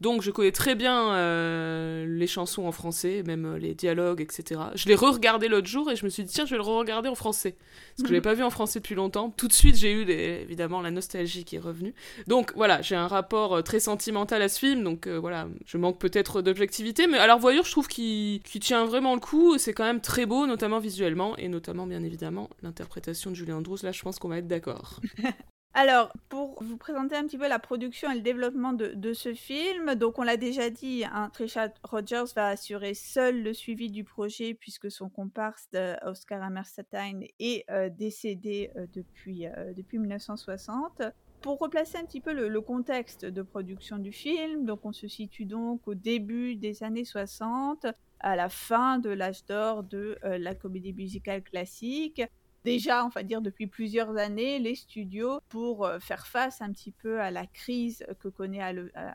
donc je connais très bien euh, les chansons en français, même euh, les dialogues, etc. Je l'ai re-regardé l'autre jour et je me suis dit, tiens, je vais le re-regarder en français. Parce que je l'ai pas vu en français depuis longtemps. Tout de suite, j'ai eu évidemment la nostalgie qui est revenue. Donc voilà, j'ai un rapport euh, très sentimental à ce film, donc voilà, je manque peut-être d'objectivité, mais alors voyure, je trouve qu'il tient vraiment le coup. C'est quand même très beau, notamment visuellement, et notamment, bien évidemment, l'interprétation de Julien Andrews. Là, je pense qu'on va être d'accord. Alors, pour vous présenter un petit peu la production et le développement de, ce film, donc on l'a déjà dit, hein, Richard Rogers va assurer seul le suivi du projet puisque son comparse Oscar Hammerstein est euh, décédé euh, depuis, euh, depuis 1960 pour replacer un petit peu le, contexte de production du film, donc on se situe donc au début des années 60, à la fin de l'âge d'or de la comédie musicale classique déjà, on va dire, depuis plusieurs années, les studios, pour euh, faire face un petit peu à la crise que connaît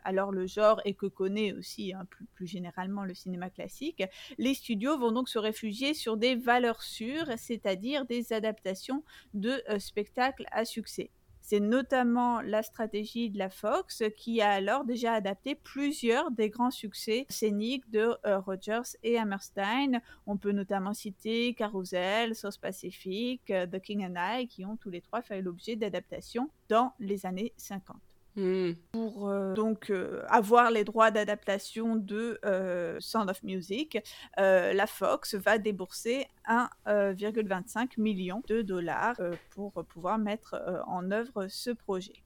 alors le genre et que connaît aussi hein, plus, généralement le cinéma classique, les studios vont donc se réfugier sur des valeurs sûres, c'est-à-dire des adaptations de euh, spectacles à succès. C'est notamment la stratégie de la Fox qui a alors déjà adapté plusieurs des grands succès scéniques de euh, Rogers et Hammerstein. On peut notamment citer Carousel, Sauce Pacific, euh, The King and I, qui ont tous les trois fait l'objet d'adaptations dans les années 50. Hmm. Pour euh, donc euh, avoir les droits d'adaptation de euh, Sound of Music, la Fox va débourser 1,25 million de dollars pour pouvoir mettre en œuvre ce projet.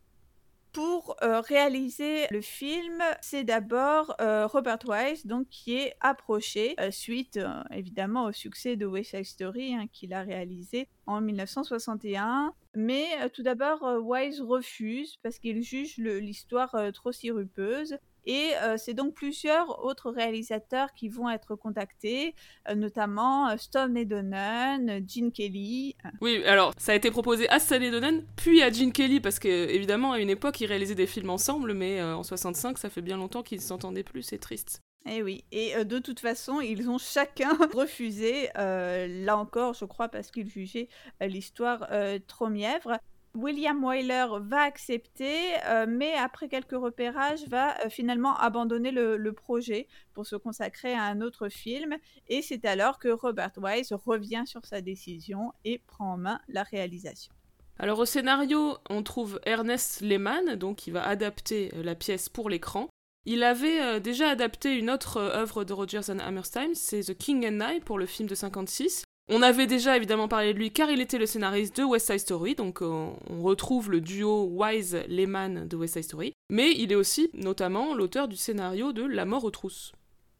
Pour réaliser le film, c'est d'abord Robert Wise donc, qui est approché suite évidemment au succès de West Side Story hein, qu'il a réalisé en 1961. Mais tout d'abord, Wise refuse parce qu'il juge l'histoire trop sirupeuse et c'est donc plusieurs autres réalisateurs qui vont être contactés, notamment Stone Donen, Gene Kelly. Oui, alors ça a été proposé à Stone Donen, puis à Gene Kelly, parce qu'évidemment, à une époque, ils réalisaient des films ensemble, mais en 65, ça fait bien longtemps qu'ils ne s'entendaient plus, c'est triste. Eh oui, et de toute façon, ils ont chacun refusé, là encore, je crois, parce qu'ils jugeaient l'histoire trop mièvre. William Wyler va accepter, euh, mais après quelques repérages, va euh, finalement abandonner le, projet pour se consacrer à un autre film. Et c'est alors que Robert Wise revient sur sa décision et prend en main la réalisation. Alors au scénario, on trouve Ernest Lehman, donc qui va adapter euh, la pièce pour l'écran. Il avait déjà adapté une autre œuvre de Rogers and Hammerstein, c'est The King and I pour le film de 56. On avait déjà évidemment parlé de lui car il était le scénariste de West Side Story, donc on retrouve le duo Wise-Lehman de West Side Story, mais il est aussi notamment l'auteur du scénario de La mort aux trousses.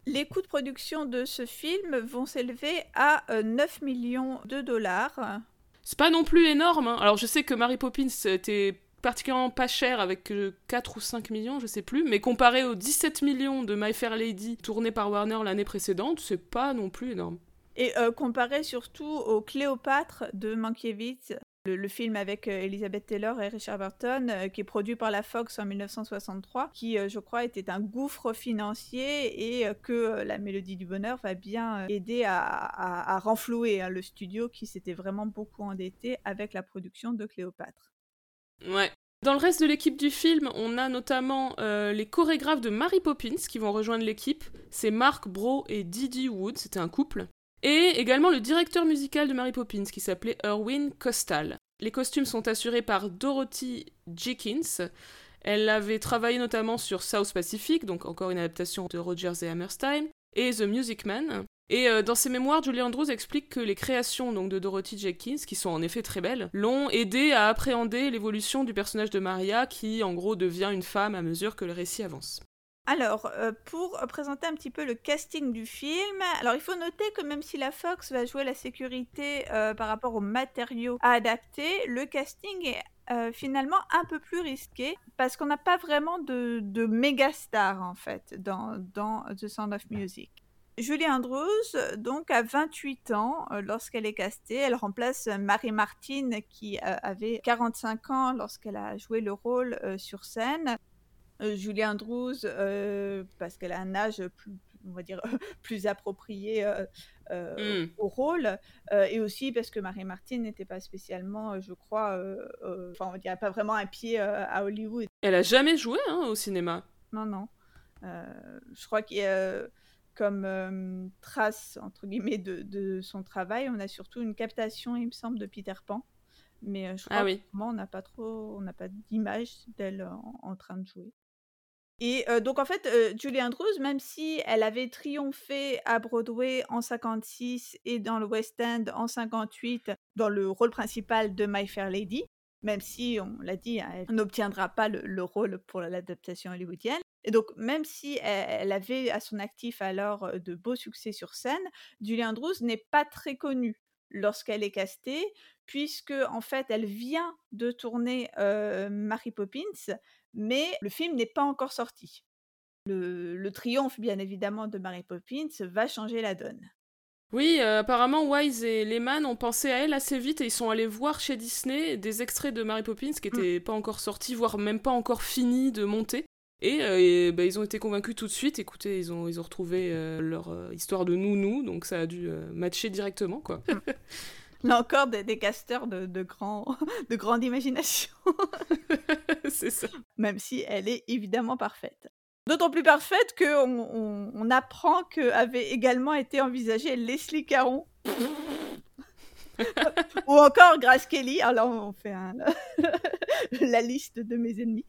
Les coûts de production de ce film vont s'élever à 9 millions de dollars. C'est pas non plus énorme. Hein. Alors je sais que Mary Poppins était particulièrement pas cher avec 4 ou 5 millions, je sais plus, mais comparé aux 17 millions de My Fair Lady tourné par Warner l'année précédente, c'est pas non plus énorme. Et euh, comparé surtout au Cléopâtre de Mankiewicz, le, film avec euh, Elizabeth Taylor et Richard Burton, euh, qui est produit par la Fox en 1963, qui, je crois, était un gouffre financier et que la Mélodie du Bonheur va bien aider à, renflouer hein, le studio qui s'était vraiment beaucoup endetté avec la production de Cléopâtre. Ouais. Dans le reste de l'équipe du film, on a notamment les chorégraphes de Mary Poppins qui vont rejoindre l'équipe. C'est Mark Bro et Didi Wood, c'était un couple. Et également le directeur musical de Mary Poppins qui s'appelait Erwin Costal. Les costumes sont assurés par Dorothy Jenkins. Elle avait travaillé notamment sur South Pacific, donc encore une adaptation de Rogers et Hammerstein, et The Music Man. Et euh, dans ses mémoires, Julie Andrews explique que les créations donc, de Dorothy Jenkins, qui sont en effet très belles, l'ont aidé à appréhender l'évolution du personnage de Maria, qui en gros devient une femme à mesure que le récit avance. Alors, euh, pour présenter un petit peu le casting du film, alors il faut noter que même si la Fox va jouer la sécurité euh, par rapport aux matériaux à adapter, le casting est finalement un peu plus risqué parce qu'on n'a pas vraiment de, de méga stars en fait dans, dans The Sound of Music. Julie Andrews, donc, a 28 ans euh, lorsqu'elle est castée. Elle remplace Marie Martin, qui euh, avait 45 ans lorsqu'elle a joué le rôle euh, sur scène. Julie Andrews, parce qu'elle a un âge plus, on va dire, plus approprié hmm. au rôle, et aussi parce que Marie Martin n'était pas spécialement, je crois, enfin, on dirait pas vraiment un pied à Hollywood. Elle a jamais joué hein, au cinéma. Non, non. je crois qu'il y a comme trace entre guillemets de, son travail, on a surtout une captation, il me semble, de Peter Pan. Mais je crois ah on n'a pas trop, on n'a pas d'image d'elle en, train de jouer. Et donc en fait, Julie Andrews, même si elle avait triomphé à Broadway en 56 et dans le West End en 58 dans le rôle principal de My Fair Lady, même si on l'a dit, hein, elle n'obtiendra pas le rôle pour l'adaptation hollywoodienne, et donc, même si elle, avait à son actif alors de beaux succès sur scène, Julie Andrews n'est pas très connue lorsqu'elle est castée, puisque en fait, elle vient de tourner Mary Poppins, mais le film n'est pas encore sorti. Le, triomphe, bien évidemment, de Mary Poppins va changer la donne. Oui, apparemment Wise et Lehman ont pensé à elle assez vite et ils sont allés voir chez Disney des extraits de Mary Poppins qui n'étaient mmh. pas encore sortis, voire même pas encore finis de monter. Et, euh, bah, ils ont été convaincus tout de suite. Écoutez, ils ont, ils ont retrouvé euh, leur euh, histoire de nounou, donc ça a dû matcher directement, quoi. Là encore, des, des casteurs de, de, grand, de grande imagination. C'est ça. Même si elle est évidemment parfaite. D'autant plus parfaite qu'on on, apprend qu'avait également été envisagée Leslie Caron. Ou encore Grace Kelly. Alors, on fait la liste de mes ennemis.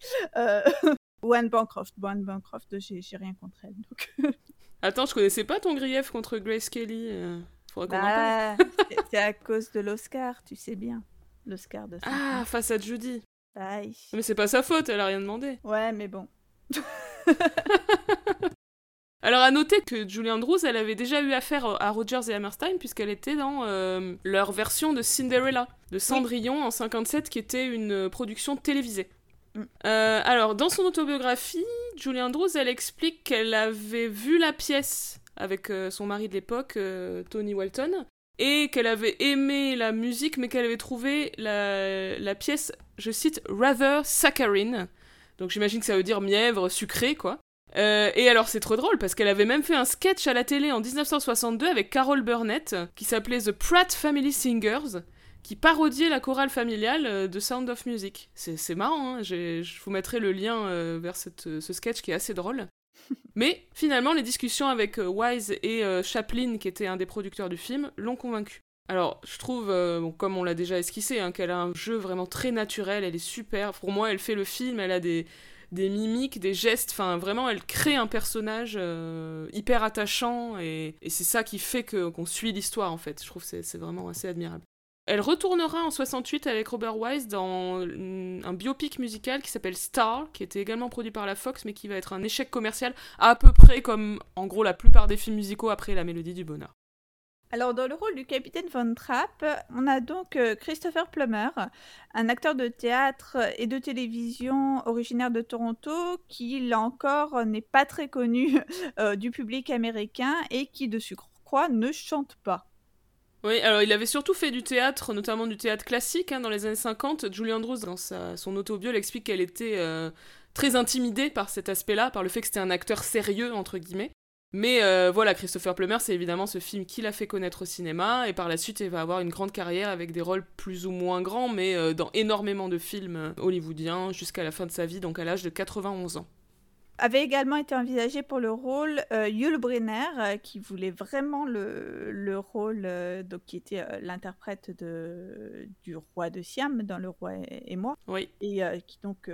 One Bancroft. One Bancroft, j'ai rien contre elle. Donc... Attends, je connaissais pas ton grief contre Grace Kelly. Euh, bah, C'est à cause de l'Oscar, tu sais bien. L'Oscar de Ah, face à Judy. Bye. Mais c'est pas sa faute, elle a rien demandé. Ouais, mais bon. Alors à noter que Julie Andrews, elle avait déjà eu affaire à Rogers et Hammerstein puisqu'elle était dans euh, leur version de Cinderella, de Cendrillon en 57, qui était une production télévisée. Mm. Euh, alors, dans son autobiographie, Julie Andrews, elle explique qu'elle avait vu la pièce avec euh, son mari de l'époque, euh, Tony Walton, et qu'elle avait aimé la musique, mais qu'elle avait trouvé la, pièce, je cite, rather saccharine. Donc j'imagine que ça veut dire mièvre, sucré, quoi. et alors c'est trop drôle parce qu'elle avait même fait un sketch à la télé en 1962 avec Carol Burnett qui s'appelait The Pratt Family Singers qui parodiait la chorale familiale euh, de Sound of Music. C'est marrant, hein je vous mettrai le lien euh, vers ce sketch qui est assez drôle. Mais finalement, les discussions avec euh, Wise et Chaplin, qui était un des producteurs du film, l'ont convaincu. Alors, je trouve, comme on l'a déjà esquissé, hein, qu'elle a un jeu vraiment très naturel, elle est super. Pour moi, elle fait le film, elle a des, des mimiques, des gestes. Enfin, vraiment, elle crée un personnage hyper attachant et, c'est ça qui fait qu'on suit l'histoire en fait. Je trouve que c'est vraiment assez admirable. Elle retournera en 68 avec Robert Wise dans un biopic musical qui s'appelle Star, qui était également produit par la Fox, mais qui va être un échec commercial à peu près comme en gros la plupart des films musicaux après La Mélodie du Bonheur. Alors, dans le rôle du capitaine Von Trapp, on a donc euh, Christopher Plummer, un acteur de théâtre et de télévision originaire de Toronto, qui, là encore, n'est pas très connu euh, du public américain et qui, de surcroît, ne chante pas. Oui, alors il avait surtout fait du théâtre, notamment du théâtre classique hein, dans les années 50. Julie Andrews, dans son autobio, explique qu'elle était euh, très intimidée par cet aspect-là, par le fait que c'était un acteur sérieux, entre guillemets. Mais euh, voilà, Christopher Plummer, c'est évidemment ce film qui l'a fait connaître au cinéma, et par la suite, il va avoir une grande carrière avec des rôles plus ou moins grands, mais euh, dans énormément de films hollywoodiens jusqu'à la fin de sa vie, donc à l'âge de 91 ans. Avait également été envisagé pour le rôle Yul Brynner, qui voulait vraiment le, le rôle, donc qui était l'interprète du roi de Siam dans Le Roi et, moi, oui. et qui donc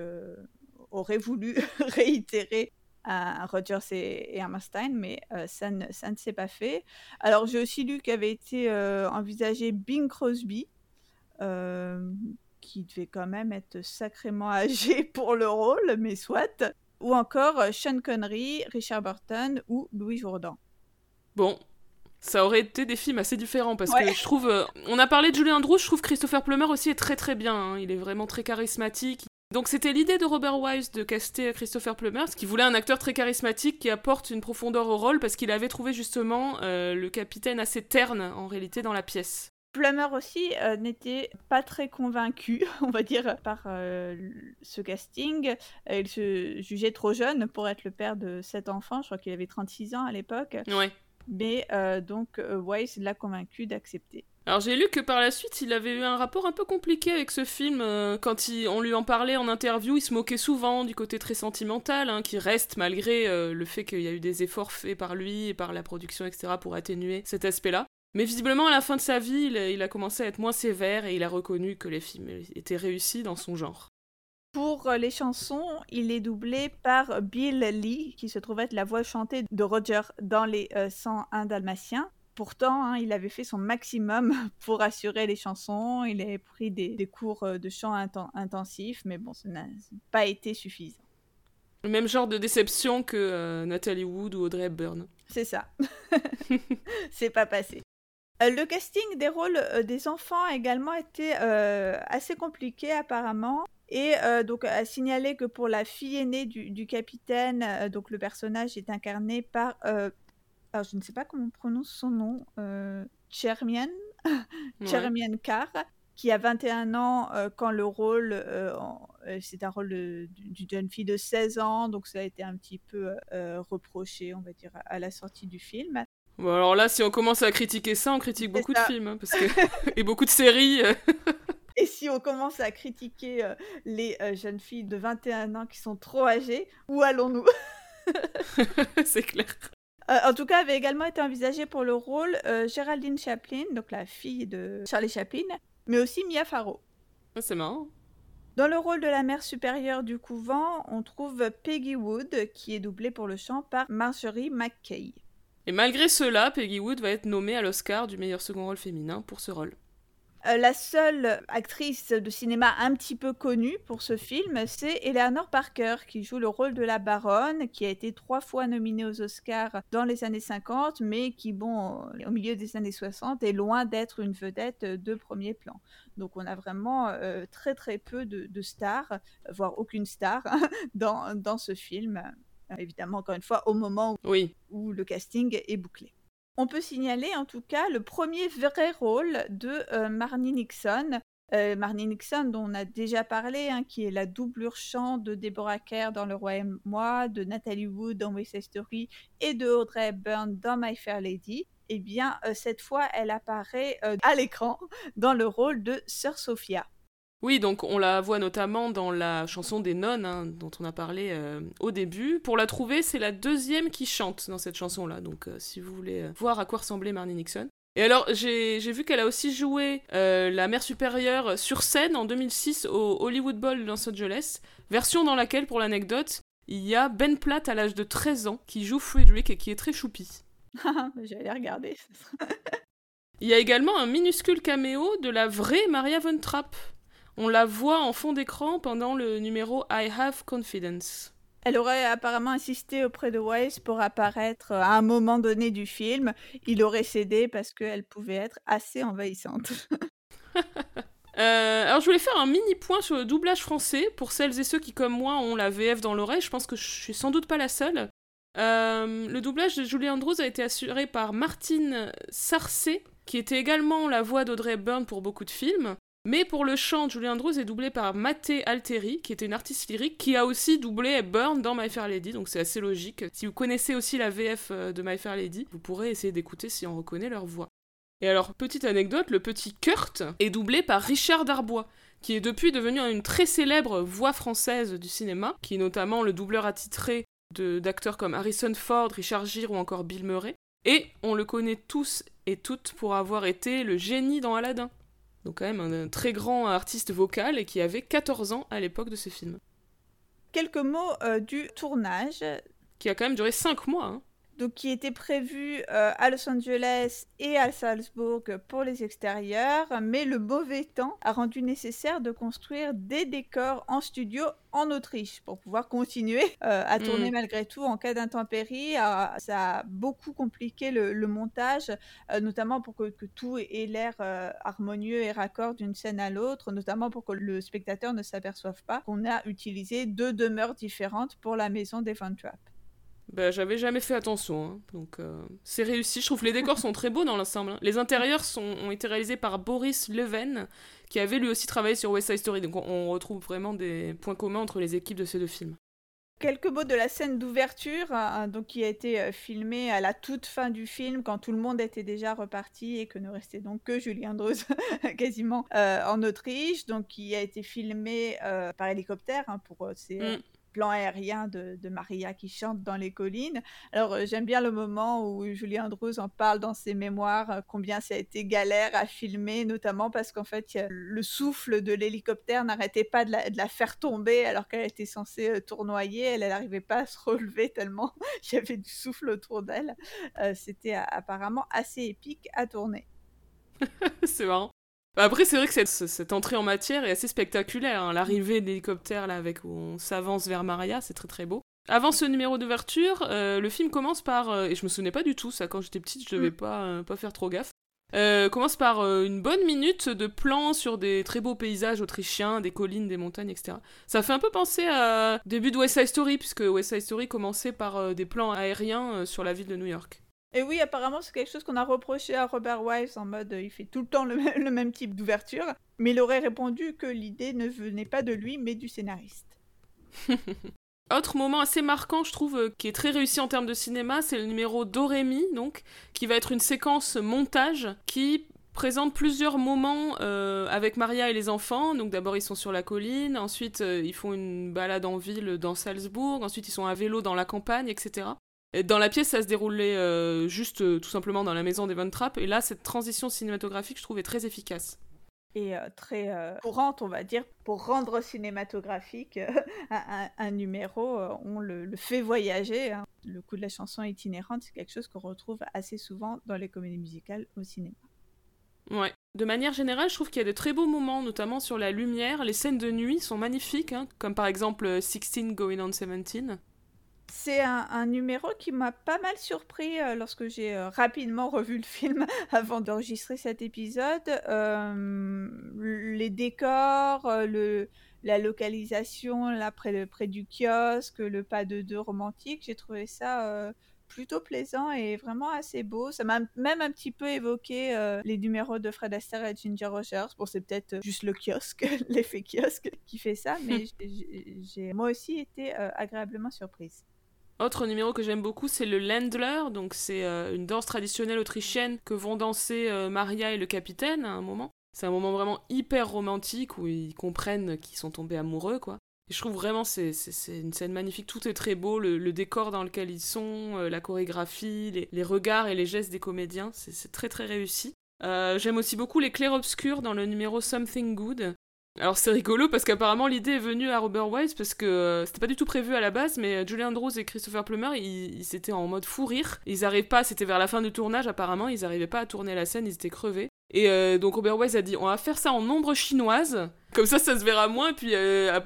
aurait voulu réitérer à Rogers et, Hammerstein, mais euh, ça, ne, ça ne s'est pas fait. Alors j'ai aussi lu qu'avait été euh, envisagé Bing Crosby, euh, qui devait quand même être sacrément âgé pour le rôle, mais soit. Ou encore Sean Connery, Richard Burton ou Louis Jourdan. Bon, ça aurait été des films assez différents parce que je trouve. on a parlé de Julien Andrews, je trouve Christopher Plummer aussi est très très bien. Hein. Il est vraiment très charismatique. Donc c'était l'idée de Robert Wise de caster Christopher Plummer, qui voulait un acteur très charismatique qui apporte une profondeur au rôle parce qu'il avait trouvé justement euh, le capitaine assez terne en réalité dans la pièce. Plummer aussi euh, n'était pas très convaincu, on va dire, par euh, ce casting. il se jugeait trop jeune pour être le père de sept enfants. Je crois qu'il avait 36 ans à l'époque. Ouais. Mais donc Wise l'a convaincu d'accepter. Alors j'ai lu que par la suite, il avait eu un rapport un peu compliqué avec ce film. Euh, quand on lui en parlait en interview, il se moquait souvent du côté très sentimental, hein, qui reste malgré euh, le fait qu'il y a eu des efforts faits par lui et par la production, etc., pour atténuer cet aspect-là. Mais visiblement, à la fin de sa vie, il a, commencé à être moins sévère et il a reconnu que les films étaient réussis dans son genre. Pour euh, les chansons, il est doublé par Bill Lee, qui se trouve être la voix chantée de Roger dans les 101 Dalmatiens. Pourtant, hein, il avait fait son maximum pour assurer les chansons. Il avait pris des, cours euh, de chant intensifs, mais bon, ça n'a pas été suffisant. Le même genre de déception que euh, Natalie Wood ou Audrey Hepburn. C'est ça. C'est pas passé. Euh, le casting des rôles des enfants a également été assez compliqué apparemment. Et donc à signaler que pour la fille aînée du, du capitaine, donc le personnage est incarné par alors je ne sais pas comment on prononce son nom, euh, Chermian, Carr, qui a 21 ans euh, quand le rôle, euh, euh, c'est un rôle d'une jeune fille de 16 ans, donc ça a été un petit peu reproché, on va dire, à la sortie du film. Bon, alors là, si on commence à critiquer ça, on critique beaucoup de films, hein, parce que... et beaucoup de séries. Et si on commence à critiquer les jeunes filles de 21 ans qui sont trop âgées, où allons-nous? C'est clair. Euh, en tout cas, avait également été envisagé pour le rôle euh, Géraldine Chaplin, donc la fille de Charlie Chaplin, mais aussi Mia Farrow. Ah, c'est marrant. Dans le rôle de la mère supérieure du couvent, on trouve Peggy Wood, qui est doublée pour le chant par Marjorie McKay. Et malgré cela, Peggy Wood va être nommée à l'Oscar du meilleur second rôle féminin pour ce rôle. Euh, la seule actrice de cinéma un petit peu connue pour ce film, c'est Eleanor Parker, qui joue le rôle de la baronne, qui a été trois fois nominée aux Oscars dans les années 50, mais qui, bon, au milieu des années 60, est loin d'être une vedette de premier plan. Donc on a vraiment euh, très très peu de, stars, voire aucune star dans, dans ce film. Évidemment, encore une fois, au moment où le casting est bouclé. On peut signaler en tout cas le premier vrai rôle de euh, Marnie Nixon. Euh, Marnie Nixon, dont on a déjà parlé, hein, qui est la doublure chant de Deborah Kerr dans Le Roi et moi, de Natalie Wood dans West Side Story et de Audrey Hepburn dans My Fair Lady. Eh bien, euh, cette fois, elle apparaît à l'écran dans le rôle de Sœur Sophia. Oui, donc on la voit notamment dans la chanson des nonnes hein, dont on a parlé euh, au début. Pour la trouver, c'est la deuxième qui chante dans cette chanson-là. Donc euh, si vous voulez euh, voir à quoi ressemblait Marnie Nixon. Et alors, j'ai vu qu'elle a aussi joué la mère supérieure sur scène en 2006 au Hollywood Bowl de Los Angeles, version dans laquelle, pour l'anecdote, il y a Ben Platt à l'âge de 13 ans qui joue Friedrich et qui est très choupi. J'allais regarder. il y a également un minuscule caméo de la vraie Maria von Trapp. On la voit en fond d'écran pendant le numéro I Have Confidence. Elle aurait apparemment insisté auprès de Weiss pour apparaître à un moment donné du film. Il aurait cédé parce qu'elle pouvait être assez envahissante. Euh, alors je voulais faire un mini point sur le doublage français pour celles et ceux qui comme moi ont la VF dans l'oreille. Je pense que je suis sans doute pas la seule. Euh, le doublage de Julie Andrews a été assuré par Martine Sarcé, qui était également la voix d'Audrey Hepburn pour beaucoup de films. Mais pour le chant, Julie Andrews est doublée par Mathé Alteri, qui était une artiste lyrique, qui a aussi doublé Hepburn dans My Fair Lady, donc c'est assez logique. Si vous connaissez aussi la VF euh, de My Fair Lady, vous pourrez essayer d'écouter si on reconnaît leur voix. Et alors, petite anecdote, le petit Kurt est doublé par Richard Darbois, qui est depuis devenu une très célèbre voix française du cinéma, qui est notamment le doubleur attitré d'acteurs comme Harrison Ford, Richard Gere ou encore Bill Murray. Et on le connaît tous et toutes pour avoir été le génie dans Aladdin. Donc quand même un, très grand artiste vocal et qui avait 14 ans à l'époque de ce film. Quelques mots euh, du tournage. Qui a quand même duré 5 mois. Hein donc qui était prévu euh, à Los Angeles et à Salzbourg pour les extérieurs, mais le mauvais temps a rendu nécessaire de construire des décors en studio en Autriche pour pouvoir continuer euh, à tourner mm. malgré tout en cas d'intempérie. Ça a beaucoup compliqué le, montage, euh, notamment pour que, que tout ait l'air harmonieux et raccord d'une scène à l'autre, notamment pour que le spectateur ne s'aperçoive pas qu'on a utilisé deux demeures différentes pour la maison des Von Trapp. Bah, j'avais jamais fait attention, hein. donc euh, c'est réussi. Je trouve que les décors sont très beaux dans l'ensemble. Hein. Les intérieurs sont, ont été réalisés par Boris Leven, qui avait lui aussi travaillé sur West Side Story, donc on, retrouve vraiment des points communs entre les équipes de ces deux films. Quelques mots de la scène d'ouverture, hein, donc qui a été euh, filmée à la toute fin du film, quand tout le monde était déjà reparti et que ne restait donc que Julien Andrews quasiment euh, en Autriche, donc qui a été filmé par hélicoptère pour ces mm plan aérien de, Maria qui chante dans les collines. Alors euh, j'aime bien le moment où Julien Andrews en parle dans ses mémoires, euh, combien ça a été galère à filmer, notamment parce qu'en fait le souffle de l'hélicoptère n'arrêtait pas de la, faire tomber alors qu'elle était censée euh, tournoyer, elle n'arrivait pas à se relever tellement il y avait du souffle autour d'elle. C'était apparemment assez épique à tourner. c'est marrant. Bah, après, c'est vrai que cette, cette, entrée en matière est assez spectaculaire. Hein. L'arrivée de l'hélicoptère, là, avec où on s'avance vers Maria, c'est très très beau. Avant ce numéro d'ouverture, euh, le film commence par. Euh, et je me souvenais pas du tout, ça, quand j'étais petite, je devais mm. pas, euh, pas faire trop gaffe. commence par une bonne minute de plans sur des très beaux paysages autrichiens, des collines, des montagnes, etc. Ça fait un peu penser à début de West Side Story, puisque West Side Story commençait par des plans aériens sur la ville de New York. Et oui, apparemment, c'est quelque chose qu'on a reproché à Robert Wise en mode il fait tout le temps le, même type d'ouverture. Mais il aurait répondu que l'idée ne venait pas de lui, mais du scénariste. Autre moment assez marquant, je trouve, euh, qui est très réussi en termes de cinéma, c'est le numéro Dorémy, donc, qui va être une séquence montage qui présente plusieurs moments euh, avec Maria et les enfants. Donc d'abord ils sont sur la colline, ensuite euh, ils font une balade en ville dans Salzbourg, ensuite ils sont à vélo dans la campagne, etc. Dans la pièce, ça se déroulait euh, juste euh, tout simplement dans la maison des Von Trapp, et là, cette transition cinématographique, je trouvais très efficace. Et euh, très courante, on va dire, pour rendre cinématographique un, numéro, on le, fait voyager. Hein. Le coup de la chanson itinérante, c'est quelque chose qu'on retrouve assez souvent dans les comédies musicales au cinéma. Ouais. De manière générale, je trouve qu'il y a de très beaux moments, notamment sur la lumière. Les scènes de nuit sont magnifiques, hein, comme par exemple 16 Going on 17. C'est un, numéro qui m'a pas mal surpris euh, lorsque j'ai euh, rapidement revu le film avant d'enregistrer cet épisode. Euh, les décors, le, la localisation là près, près, du kiosque, le pas de deux romantique, j'ai trouvé ça plutôt plaisant et vraiment assez beau. Ça m'a même un petit peu évoqué les numéros de Fred Astaire et Ginger Rogers. Bon, c'est peut-être juste le kiosque, l'effet kiosque qui fait ça, mais j'ai moi aussi été agréablement surprise. Autre numéro que j'aime beaucoup, c'est le Ländler. Donc, c'est euh, une danse traditionnelle autrichienne que vont danser euh, Maria et le capitaine à un moment. C'est un moment vraiment hyper romantique où ils comprennent qu'ils sont tombés amoureux, quoi. Et je trouve vraiment c'est c'est une scène magnifique, tout est très beau, le, décor dans lequel ils sont, la chorégraphie, les, regards et les gestes des comédiens, c'est très très réussi. J'aime aussi beaucoup les clairs-obscurs dans le numéro Something Good, alors c'est rigolo parce qu'apparemment l'idée est venue à Robert Wise parce que euh, c'était pas du tout prévu à la base, mais euh, Julian Andrews et Christopher Plummer ils, étaient en mode fou rire. Ils arrivent pas, c'était vers la fin du tournage apparemment, ils arrivaient pas à tourner la scène, ils étaient crevés. Et euh, donc Robert Wise a dit on va faire ça en nombre chinoise, comme ça ça se verra moins. Puis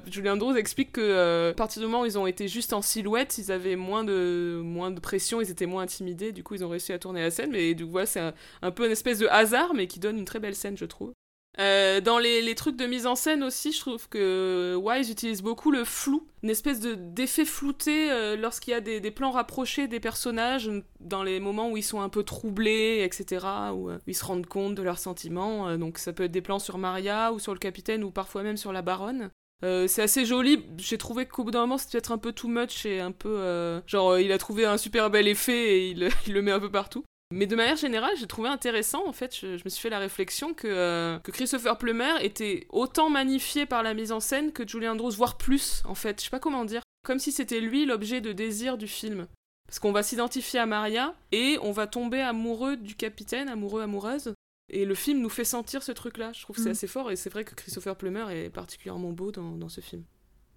Julian Andrews explique que à partir du moment où ils ont été juste en silhouette, ils avaient moins de moins de pression, ils étaient moins intimidés. Du coup ils ont réussi à tourner la scène. Mais du coup voilà, c'est un, un, peu une espèce de hasard, mais qui donne une très belle scène je trouve. Euh, dans les, trucs de mise en scène aussi, je trouve que Wise utilise beaucoup le flou, une espèce d'effet flouté euh, lorsqu'il y a des, plans rapprochés des personnages, dans les moments où ils sont un peu troublés, etc., où, euh, ils se rendent compte de leurs sentiments. donc ça peut être des plans sur Maria ou sur le capitaine ou parfois même sur la baronne. c'est assez joli. J'ai trouvé qu'au bout d'un moment, c'était peut-être un peu too much et un peu. genre, il a trouvé un super bel effet et il, il, le met un peu partout. Mais de manière générale, j'ai trouvé intéressant, en fait, je, me suis fait la réflexion que, euh, que Christopher Plummer était autant magnifié par la mise en scène que Julie Andrews, voire plus, en fait. Je sais pas comment dire. Comme si c'était lui l'objet de désir du film. Parce qu'on va s'identifier à Maria et on va tomber amoureux du capitaine, amoureux, amoureuse. Et le film nous fait sentir ce truc-là. Je trouve que c'est mm. assez fort et c'est vrai que Christopher Plummer est particulièrement beau dans ce film.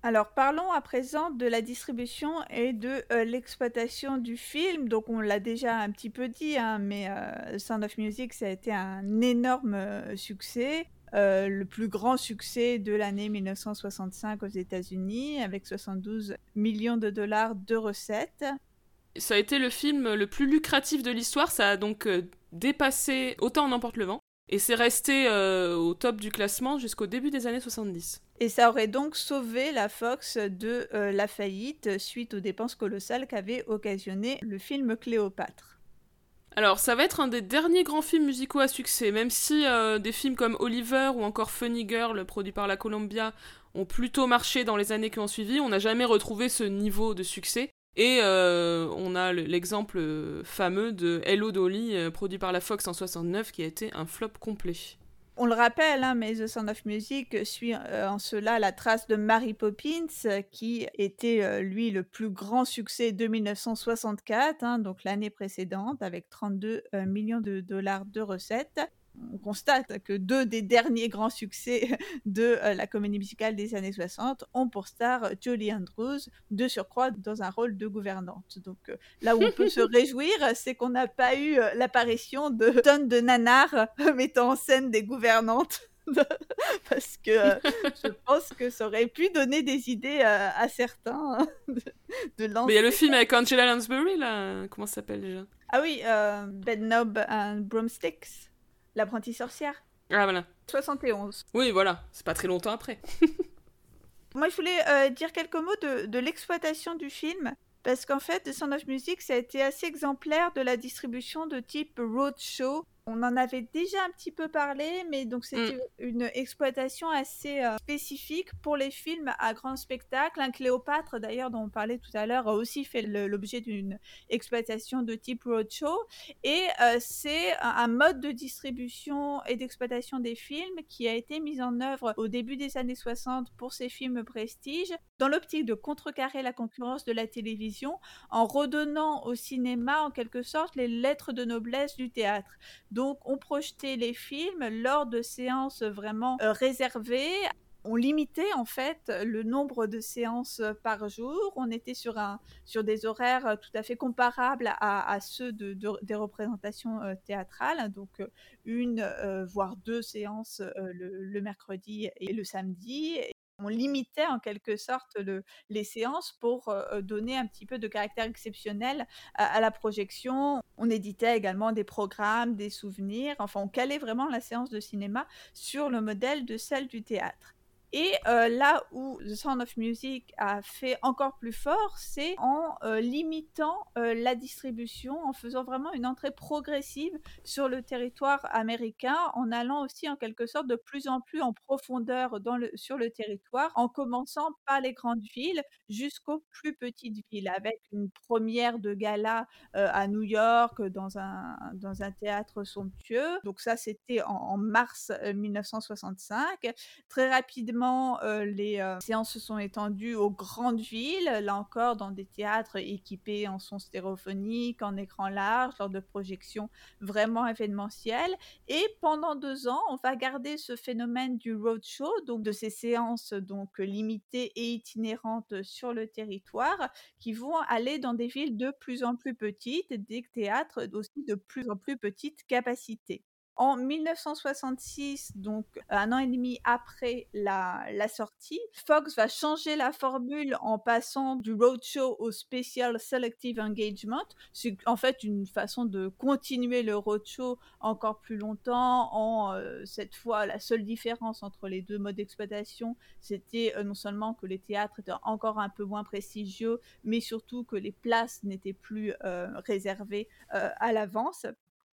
Alors parlons à présent de la distribution et de euh, l'exploitation du film. Donc on l'a déjà un petit peu dit, hein, mais euh, Sound of Music, ça a été un énorme euh, succès. le plus grand succès de l'année 1965 aux États-Unis, avec 72 millions de dollars de recettes. Ça a été le film le plus lucratif de l'histoire, ça a donc dépassé Autant en emporte le vent, et c'est resté au top du classement jusqu'au début des années 70. Et ça aurait donc sauvé la Fox de euh, la faillite suite aux dépenses colossales qu'avait occasionné le film Cléopâtre. Alors, ça va être un des derniers grands films musicaux à succès, même si euh, des films comme Oliver ou encore Funny Girl, produit par la Columbia, ont plutôt marché dans les années qui ont suivi, on n'a jamais retrouvé ce niveau de succès. Et euh, on a l'exemple fameux de Hello Dolly, produit par la Fox en 69, qui a été un flop complet. On le rappelle, hein, mais The Sound of Music suit euh, en cela la trace de Mary Poppins, qui était euh, lui le plus grand succès de 1964, hein, donc l'année précédente, avec 32 euh, millions de dollars de recettes on constate que deux des derniers grands succès de euh, la comédie musicale des années 60 ont pour star Julie Andrews, de surcroît dans un rôle de gouvernante. Donc euh, là où on peut se réjouir, c'est qu'on n'a pas eu euh, l'apparition de tonnes de nanars mettant en scène des gouvernantes. parce que je pense que ça aurait pu donner des idées à certains hein, de, lancer. Mais il y a le film avec Angela Lansbury, là. Comment ça s'appelle déjà? Ah oui, euh, Knob and Broomsticks. L'apprentie sorcière. Ah voilà. 71. Oui, voilà. C'est pas très longtemps après. Moi, je voulais euh, dire quelques mots de, de l'exploitation du film. Parce qu'en fait, The Sound of Music, ça a été assez exemplaire de la distribution de type roadshow on en avait déjà un petit peu parlé, mais donc c'était mm. une exploitation assez euh, spécifique pour les films à grand spectacle. Un Cléopâtre, d'ailleurs, dont on parlait tout à l'heure, a aussi fait l'objet d'une exploitation de type roadshow. Et euh, c'est un, mode de distribution et d'exploitation des films qui a été mis en œuvre au début des années 60 pour ces films prestige, dans l'optique de contrecarrer la concurrence de la télévision, en redonnant au cinéma, en quelque sorte, les lettres de noblesse du théâtre. Donc, on projetait les films lors de séances vraiment euh, réservées. On limitait en fait le nombre de séances par jour. On était sur, des horaires tout à fait comparables à, ceux de, des représentations euh, théâtrales, donc euh, une voire deux séances le, mercredi et le samedi, on limitait en quelque sorte les séances pour donner un petit peu de caractère exceptionnel à, la projection. On éditait également des programmes, des souvenirs, enfin on calait vraiment la séance de cinéma sur le modèle de celle du théâtre. Et euh, là où The Sound of Music a fait encore plus fort, c'est en euh, limitant euh, la distribution, en faisant vraiment une entrée progressive sur le territoire américain, en allant aussi en quelque sorte de plus en plus en profondeur sur le territoire, en commençant par les grandes villes jusqu'aux plus petites villes, avec une première de gala à New York dans un, dans un théâtre somptueux. Donc ça, c'était en mars 1965. Très rapidement, rapidement, les séances se sont étendues aux grandes villes, là encore dans des théâtres équipés en son stéréophonique, en écran large, lors de projections vraiment événementielles. Et pendant deux ans, on va garder ce phénomène du roadshow, donc de ces séances donc limitées et itinérantes sur le territoire, qui vont aller dans des villes de plus en plus petites, des théâtres aussi de plus en plus petite capacité. En 1966, donc un an et demi après la, sortie, Fox va changer la formule en passant du roadshow au Special Selective Engagement. C'est en fait une façon de continuer le roadshow encore plus longtemps. En euh, cette fois, la seule différence entre les deux modes d'exploitation, c'était euh, non seulement que les théâtres étaient encore un peu moins prestigieux, mais surtout que les places n'étaient plus euh, réservées à l'avance.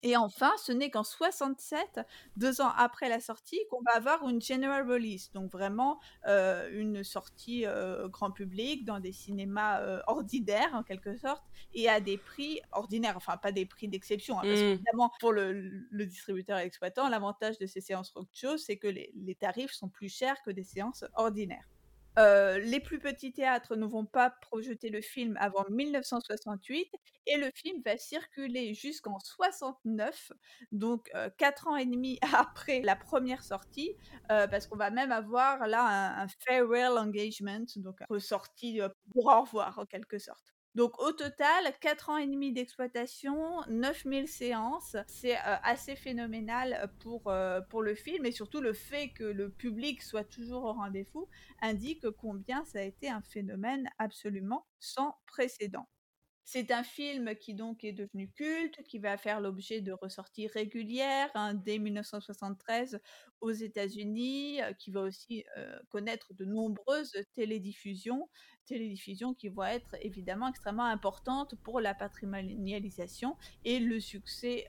Et enfin, ce n'est qu'en 67, deux ans après la sortie, qu'on va avoir une general release, donc vraiment euh, une sortie euh, grand public dans des cinémas euh, ordinaires en quelque sorte, et à des prix ordinaires, enfin pas des prix d'exception, hein, parce mmh. qu'évidemment pour le, distributeur et l'exploitant, l'avantage de ces séances roadshow, c'est que les tarifs sont plus chers que des séances ordinaires les plus petits théâtres ne vont pas projeter le film avant 1968 et le film va circuler jusqu'en 69, donc quatre ans et demi après la première sortie, parce qu'on va même avoir là un, farewell engagement, donc une sortie pour au revoir en quelque sorte. Donc au total, 4 ans et demi d'exploitation, 9000 séances, c'est euh, assez phénoménal pour, euh, pour le film et surtout le fait que le public soit toujours au rendez-vous indique combien ça a été un phénomène absolument sans précédent. C'est un film qui donc est devenu culte, qui va faire l'objet de ressorties régulières hein, dès 1973 aux États-Unis, euh, qui va aussi connaître de nombreuses télédiffusions télédiffusion qui vont être évidemment extrêmement importantes pour la patrimonialisation et le succès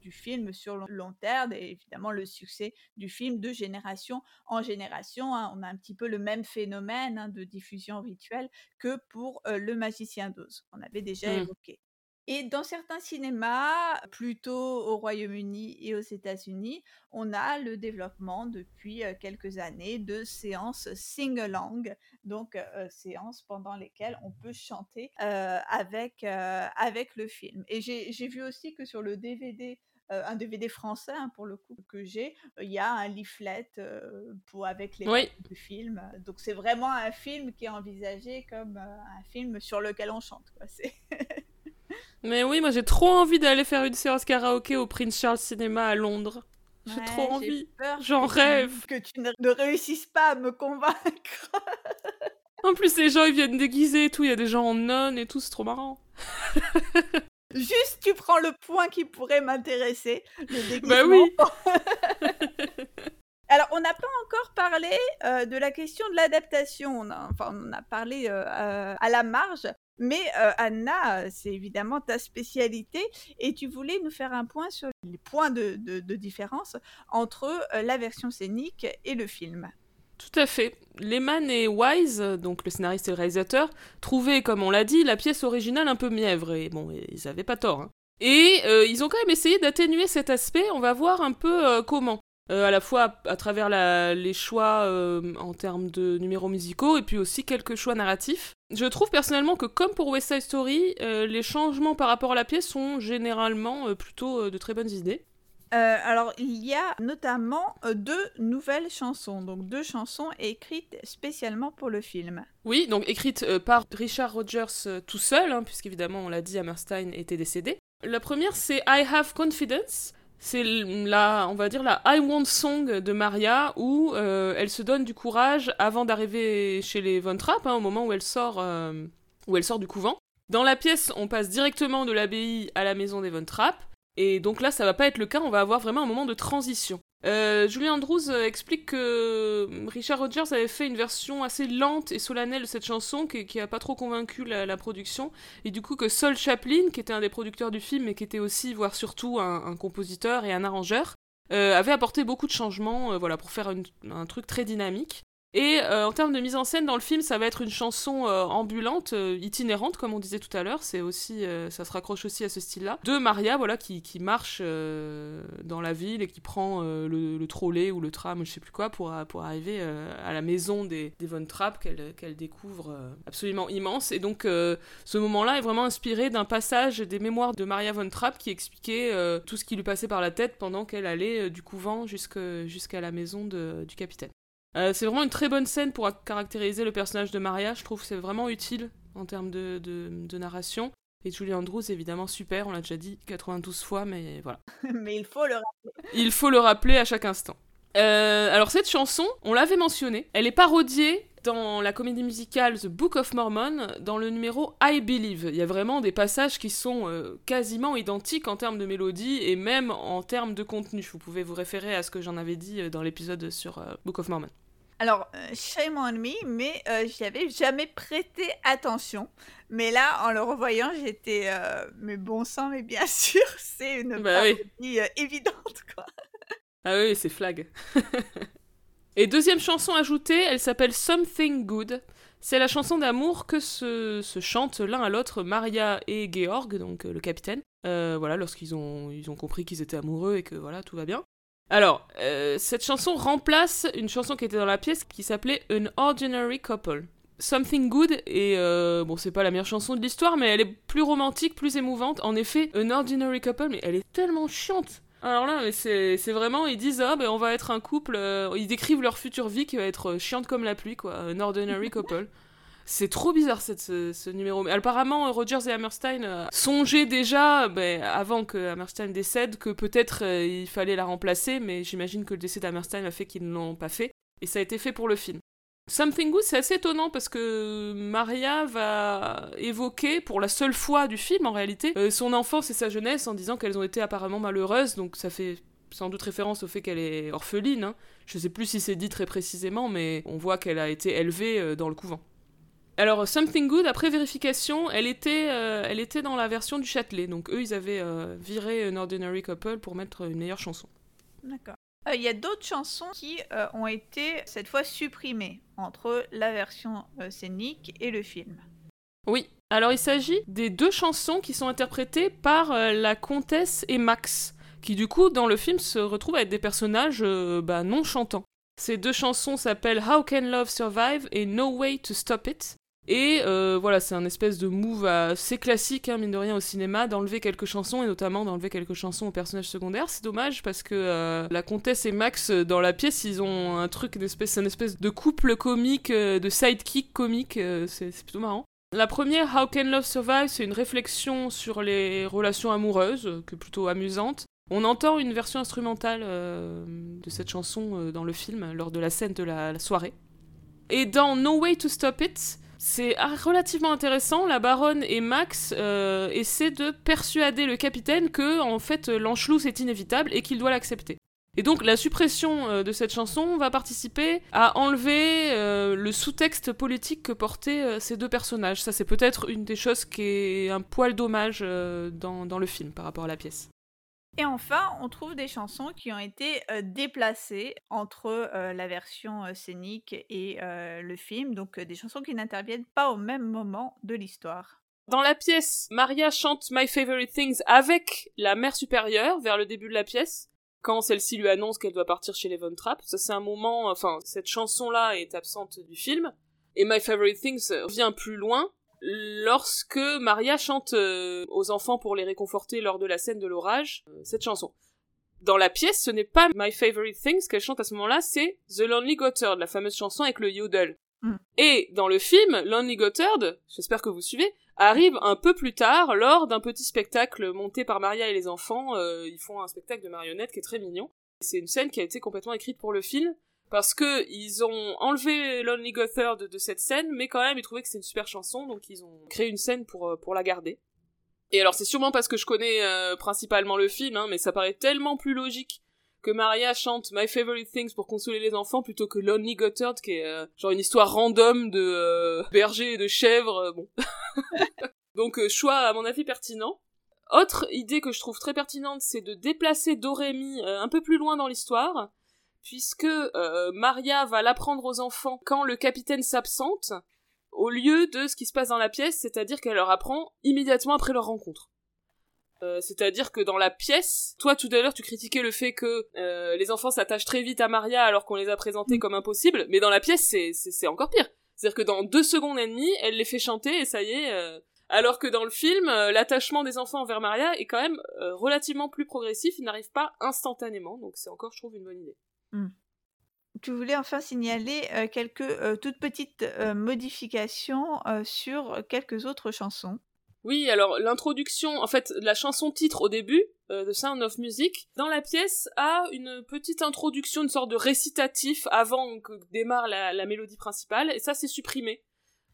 du film sur le long terme et évidemment le succès du film de génération en génération. Hein. On a un petit peu le même phénomène hein, de diffusion rituelle que pour Le Magicien d'Oz, qu'on avait déjà mmh. évoqué. Et dans certains cinémas, plutôt au Royaume-Uni et aux États-Unis, on a le développement depuis quelques années de séances sing-along, donc séances pendant lesquelles on peut chanter avec, avec le film. Et j'ai vu aussi que sur le DVD un DVD français hein, pour le coup que j'ai, il y a un leaflet pour avec les oui. du film. Donc c'est vraiment un film qui est envisagé comme un film sur lequel on chante. Quoi. Mais oui, moi j'ai trop envie d'aller faire une séance karaoké au Prince Charles Cinéma à Londres. J'ai trop envie. J'en rêve. Que tu ne, réussisses pas à me convaincre. en plus, les gens ils viennent déguisés et tout. Il y a des gens en non et tout. C'est trop marrant. Juste, tu prends le point qui pourrait m'intéresser. Le Bah oui. Alors, on n'a pas encore parlé euh, de la question de l'adaptation. On, enfin, on a parlé euh, à la marge. Mais euh, Anna, c'est évidemment ta spécialité et tu voulais nous faire un point sur les points de, différence entre euh, la version scénique et le film. Tout à fait. Lehman et Wise, donc le scénariste et le réalisateur, trouvaient, comme on l'a dit, la pièce originale un peu mièvre, et bon, ils n'avaient pas tort. Hein. Et euh, ils ont quand même essayé d'atténuer cet aspect, on va voir un peu comment. Euh, à la fois à, travers les choix euh, en termes de numéros musicaux et puis aussi quelques choix narratifs. Je trouve personnellement que comme pour West Side Story, euh, les changements par rapport à la pièce sont généralement plutôt de très bonnes idées. alors, il y a notamment deux nouvelles chansons, donc deux chansons écrites spécialement pour le film. Oui, donc écrites par Richard Rogers tout seul, hein, puisqu'évidemment, on l'a dit, Hammerstein était décédé. La première, c'est I Have Confidence, c'est la, on va dire la I Want Song de Maria où euh, elle se donne du courage avant d'arriver chez les Von Trapp, hein, au moment où elle sort, euh, où elle sort du couvent. Dans la pièce, on passe directement de l'abbaye à la maison des Von Trapp, et donc là, ça va pas être le cas. On va avoir vraiment un moment de transition. Euh, Julie Andrews euh, explique que Richard Rogers avait fait une version assez lente et solennelle de cette chanson qui, qui a pas trop convaincu la, production et du coup que Sol Chaplin, qui était un des producteurs du film et qui était aussi, voire surtout, un, compositeur et un arrangeur, euh, avait apporté beaucoup de changements, voilà, pour faire un truc très dynamique. Et euh, en termes de mise en scène dans le film, ça va être une chanson euh, ambulante, euh, itinérante, comme on disait tout à l'heure. C'est aussi, ça se raccroche aussi à ce style-là. De Maria, voilà, qui, marche dans la ville et qui prend le, le, trolley ou le tram, je sais plus quoi, pour, arriver à la maison des, Von Trapp qu'elle découvre absolument immense. Et donc, ce moment-là est vraiment inspiré d'un passage des mémoires de Maria Von Trapp qui expliquait tout ce qui lui passait par la tête pendant qu'elle allait du couvent jusqu'à la maison du capitaine. Euh, c'est vraiment une très bonne scène pour caractériser le personnage de Maria. Je trouve que c'est vraiment utile en termes de, de, narration. Et Julie Andrews, évidemment, super, on l'a déjà dit 92 fois, mais voilà. mais il faut le rappeler. Il faut le rappeler à chaque instant. Euh, alors cette chanson, on l'avait mentionnée, elle est parodiée dans la comédie musicale The Book of Mormon, dans le numéro I Believe. Il y a vraiment des passages qui sont euh, quasiment identiques en termes de mélodie et même en termes de contenu. Vous pouvez vous référer à ce que j'en avais dit dans l'épisode sur Book of Mormon. Alors, euh, shame on me, mais euh, j'y avais jamais prêté attention. Mais là, en le revoyant, j'étais. Euh, mais bon sang, mais bien sûr, c'est une bah parodie évidente, quoi. Ah oui, c'est flag. Et deuxième chanson ajoutée, elle s'appelle Something Good. C'est la chanson d'amour que se, se chantent l'un à l'autre Maria et Georg, donc le capitaine. voilà, lorsqu'ils ont, ils ont compris qu'ils étaient amoureux et que voilà, tout va bien. Alors, euh, cette chanson remplace une chanson qui était dans la pièce qui s'appelait An Ordinary Couple. Something Good, et euh, bon, c'est pas la meilleure chanson de l'histoire, mais elle est plus romantique, plus émouvante. En effet, An Ordinary Couple, mais elle est tellement chiante. Alors là, c'est vraiment, ils disent, ah, ben on va être un couple, euh, ils décrivent leur future vie qui va être chiante comme la pluie, quoi. An Ordinary Couple. C'est trop bizarre ce, numéro. Mais apparemment, Rogers et Hammerstein euh, songeaient déjà, ben, avant que Hammerstein décède, que peut-être euh, il fallait la remplacer, mais j'imagine que le décès d'Hammerstein a fait qu'ils ne l'ont pas fait. Et ça a été fait pour le film. Something Good, c'est assez étonnant parce que Maria va évoquer, pour la seule fois du film en réalité, euh, son enfance et sa jeunesse en disant qu'elles ont été apparemment malheureuses, donc ça fait sans doute référence au fait qu'elle est orpheline. Hein. Je sais plus si c'est dit très précisément, mais on voit qu'elle a été élevée dans le couvent. Alors, Something Good, après vérification, elle était, euh, elle était dans la version du Châtelet. Donc, eux, ils avaient euh, viré An Ordinary Couple pour mettre une meilleure chanson. D'accord. Euh, il y a d'autres chansons qui ont été, cette fois, supprimées entre la version scénique et le film. Oui. Alors, il s'agit des deux chansons qui sont interprétées par la comtesse et Max, qui, du coup, dans le film, se retrouvent à être des personnages bah, non chantants. Ces deux chansons s'appellent How Can Love Survive et No Way to Stop It. Et euh, voilà, c'est un espèce de move assez classique, hein, mine de rien, au cinéma, d'enlever quelques chansons, et notamment d'enlever quelques chansons aux personnages secondaires. C'est dommage, parce que euh, la comtesse et Max, euh, dans la pièce, ils ont un truc, une espèce, une espèce de couple comique, de sidekick comique, c'est plutôt marrant. La première, How Can Love Survive, c'est une réflexion sur les relations amoureuses, que plutôt amusante. On entend une version instrumentale de cette chanson dans le film, lors de la scène de la soirée. Et dans No Way to Stop It, c'est relativement intéressant. La baronne et Max euh, essaient de persuader le capitaine que, en fait, l'Anschluss est inévitable et qu'il doit l'accepter. Et donc la suppression euh, de cette chanson va participer à enlever euh, le sous-texte politique que portaient ces deux personnages. Ça c'est peut-être une des choses qui est un poil dommage dans le film par rapport à la pièce. Et enfin, on trouve des chansons qui ont été déplacées entre la version scénique et le film, donc des chansons qui n'interviennent pas au même moment de l'histoire. Dans la pièce, Maria chante My Favorite Things avec la mère supérieure vers le début de la pièce, quand celle-ci lui annonce qu'elle doit partir chez les Von Trapp. Ça, c'est un moment, enfin, cette chanson-là est absente du film. Et My Favorite Things vient plus loin, lorsque Maria chante euh, aux enfants pour les réconforter lors de la scène de l'orage euh, cette chanson. Dans la pièce, ce n'est pas My Favorite Things qu'elle chante à ce moment-là, c'est The Lonely Gotthard, la fameuse chanson avec le yodel. Mm. Et dans le film, Lonely Gotthard, j'espère que vous suivez, arrive un peu plus tard lors d'un petit spectacle monté par Maria et les enfants. Euh, ils font un spectacle de marionnettes qui est très mignon. C'est une scène qui a été complètement écrite pour le film parce que ils ont enlevé Lonely Gotthard de, cette scène, mais quand même ils trouvaient que c'était une super chanson, donc ils ont créé une scène pour, euh, pour la garder. Et alors c'est sûrement parce que je connais euh, principalement le film, hein, mais ça paraît tellement plus logique que Maria chante My Favorite Things pour consoler les enfants plutôt que Lonely Gotthard qui est euh, genre une histoire random de berger et de chèvre, bon. donc choix à mon avis pertinent. Autre idée que je trouve très pertinente, c'est de déplacer Dorémy un peu plus loin dans l'histoire puisque Maria va l'apprendre aux enfants quand le capitaine s'absente, au lieu de ce qui se passe dans la pièce, c'est-à-dire qu'elle leur apprend immédiatement après leur rencontre. Euh, c'est-à-dire que dans la pièce, toi tout à l'heure tu critiquais le fait que euh, les enfants s'attachent très vite à Maria alors qu'on les a présentés mm. comme impossibles, mais dans la pièce c'est, c'est, encore pire. C'est-à-dire que dans deux secondes et demie, elle les fait chanter et ça y est. Euh, alors que dans le film, l'attachement des enfants envers Maria est quand même relativement plus progressif, il n'arrive pas instantanément, donc c'est encore, je trouve, une bonne idée. Mm. Tu voulais enfin signaler quelques toutes petites modifications sur quelques autres chansons. Oui, alors l'introduction, en fait, la chanson titre au début, euh, The Sound of Music, dans la pièce a une petite introduction, une sorte de récitatif avant que démarre la, mélodie principale, et ça c'est supprimé.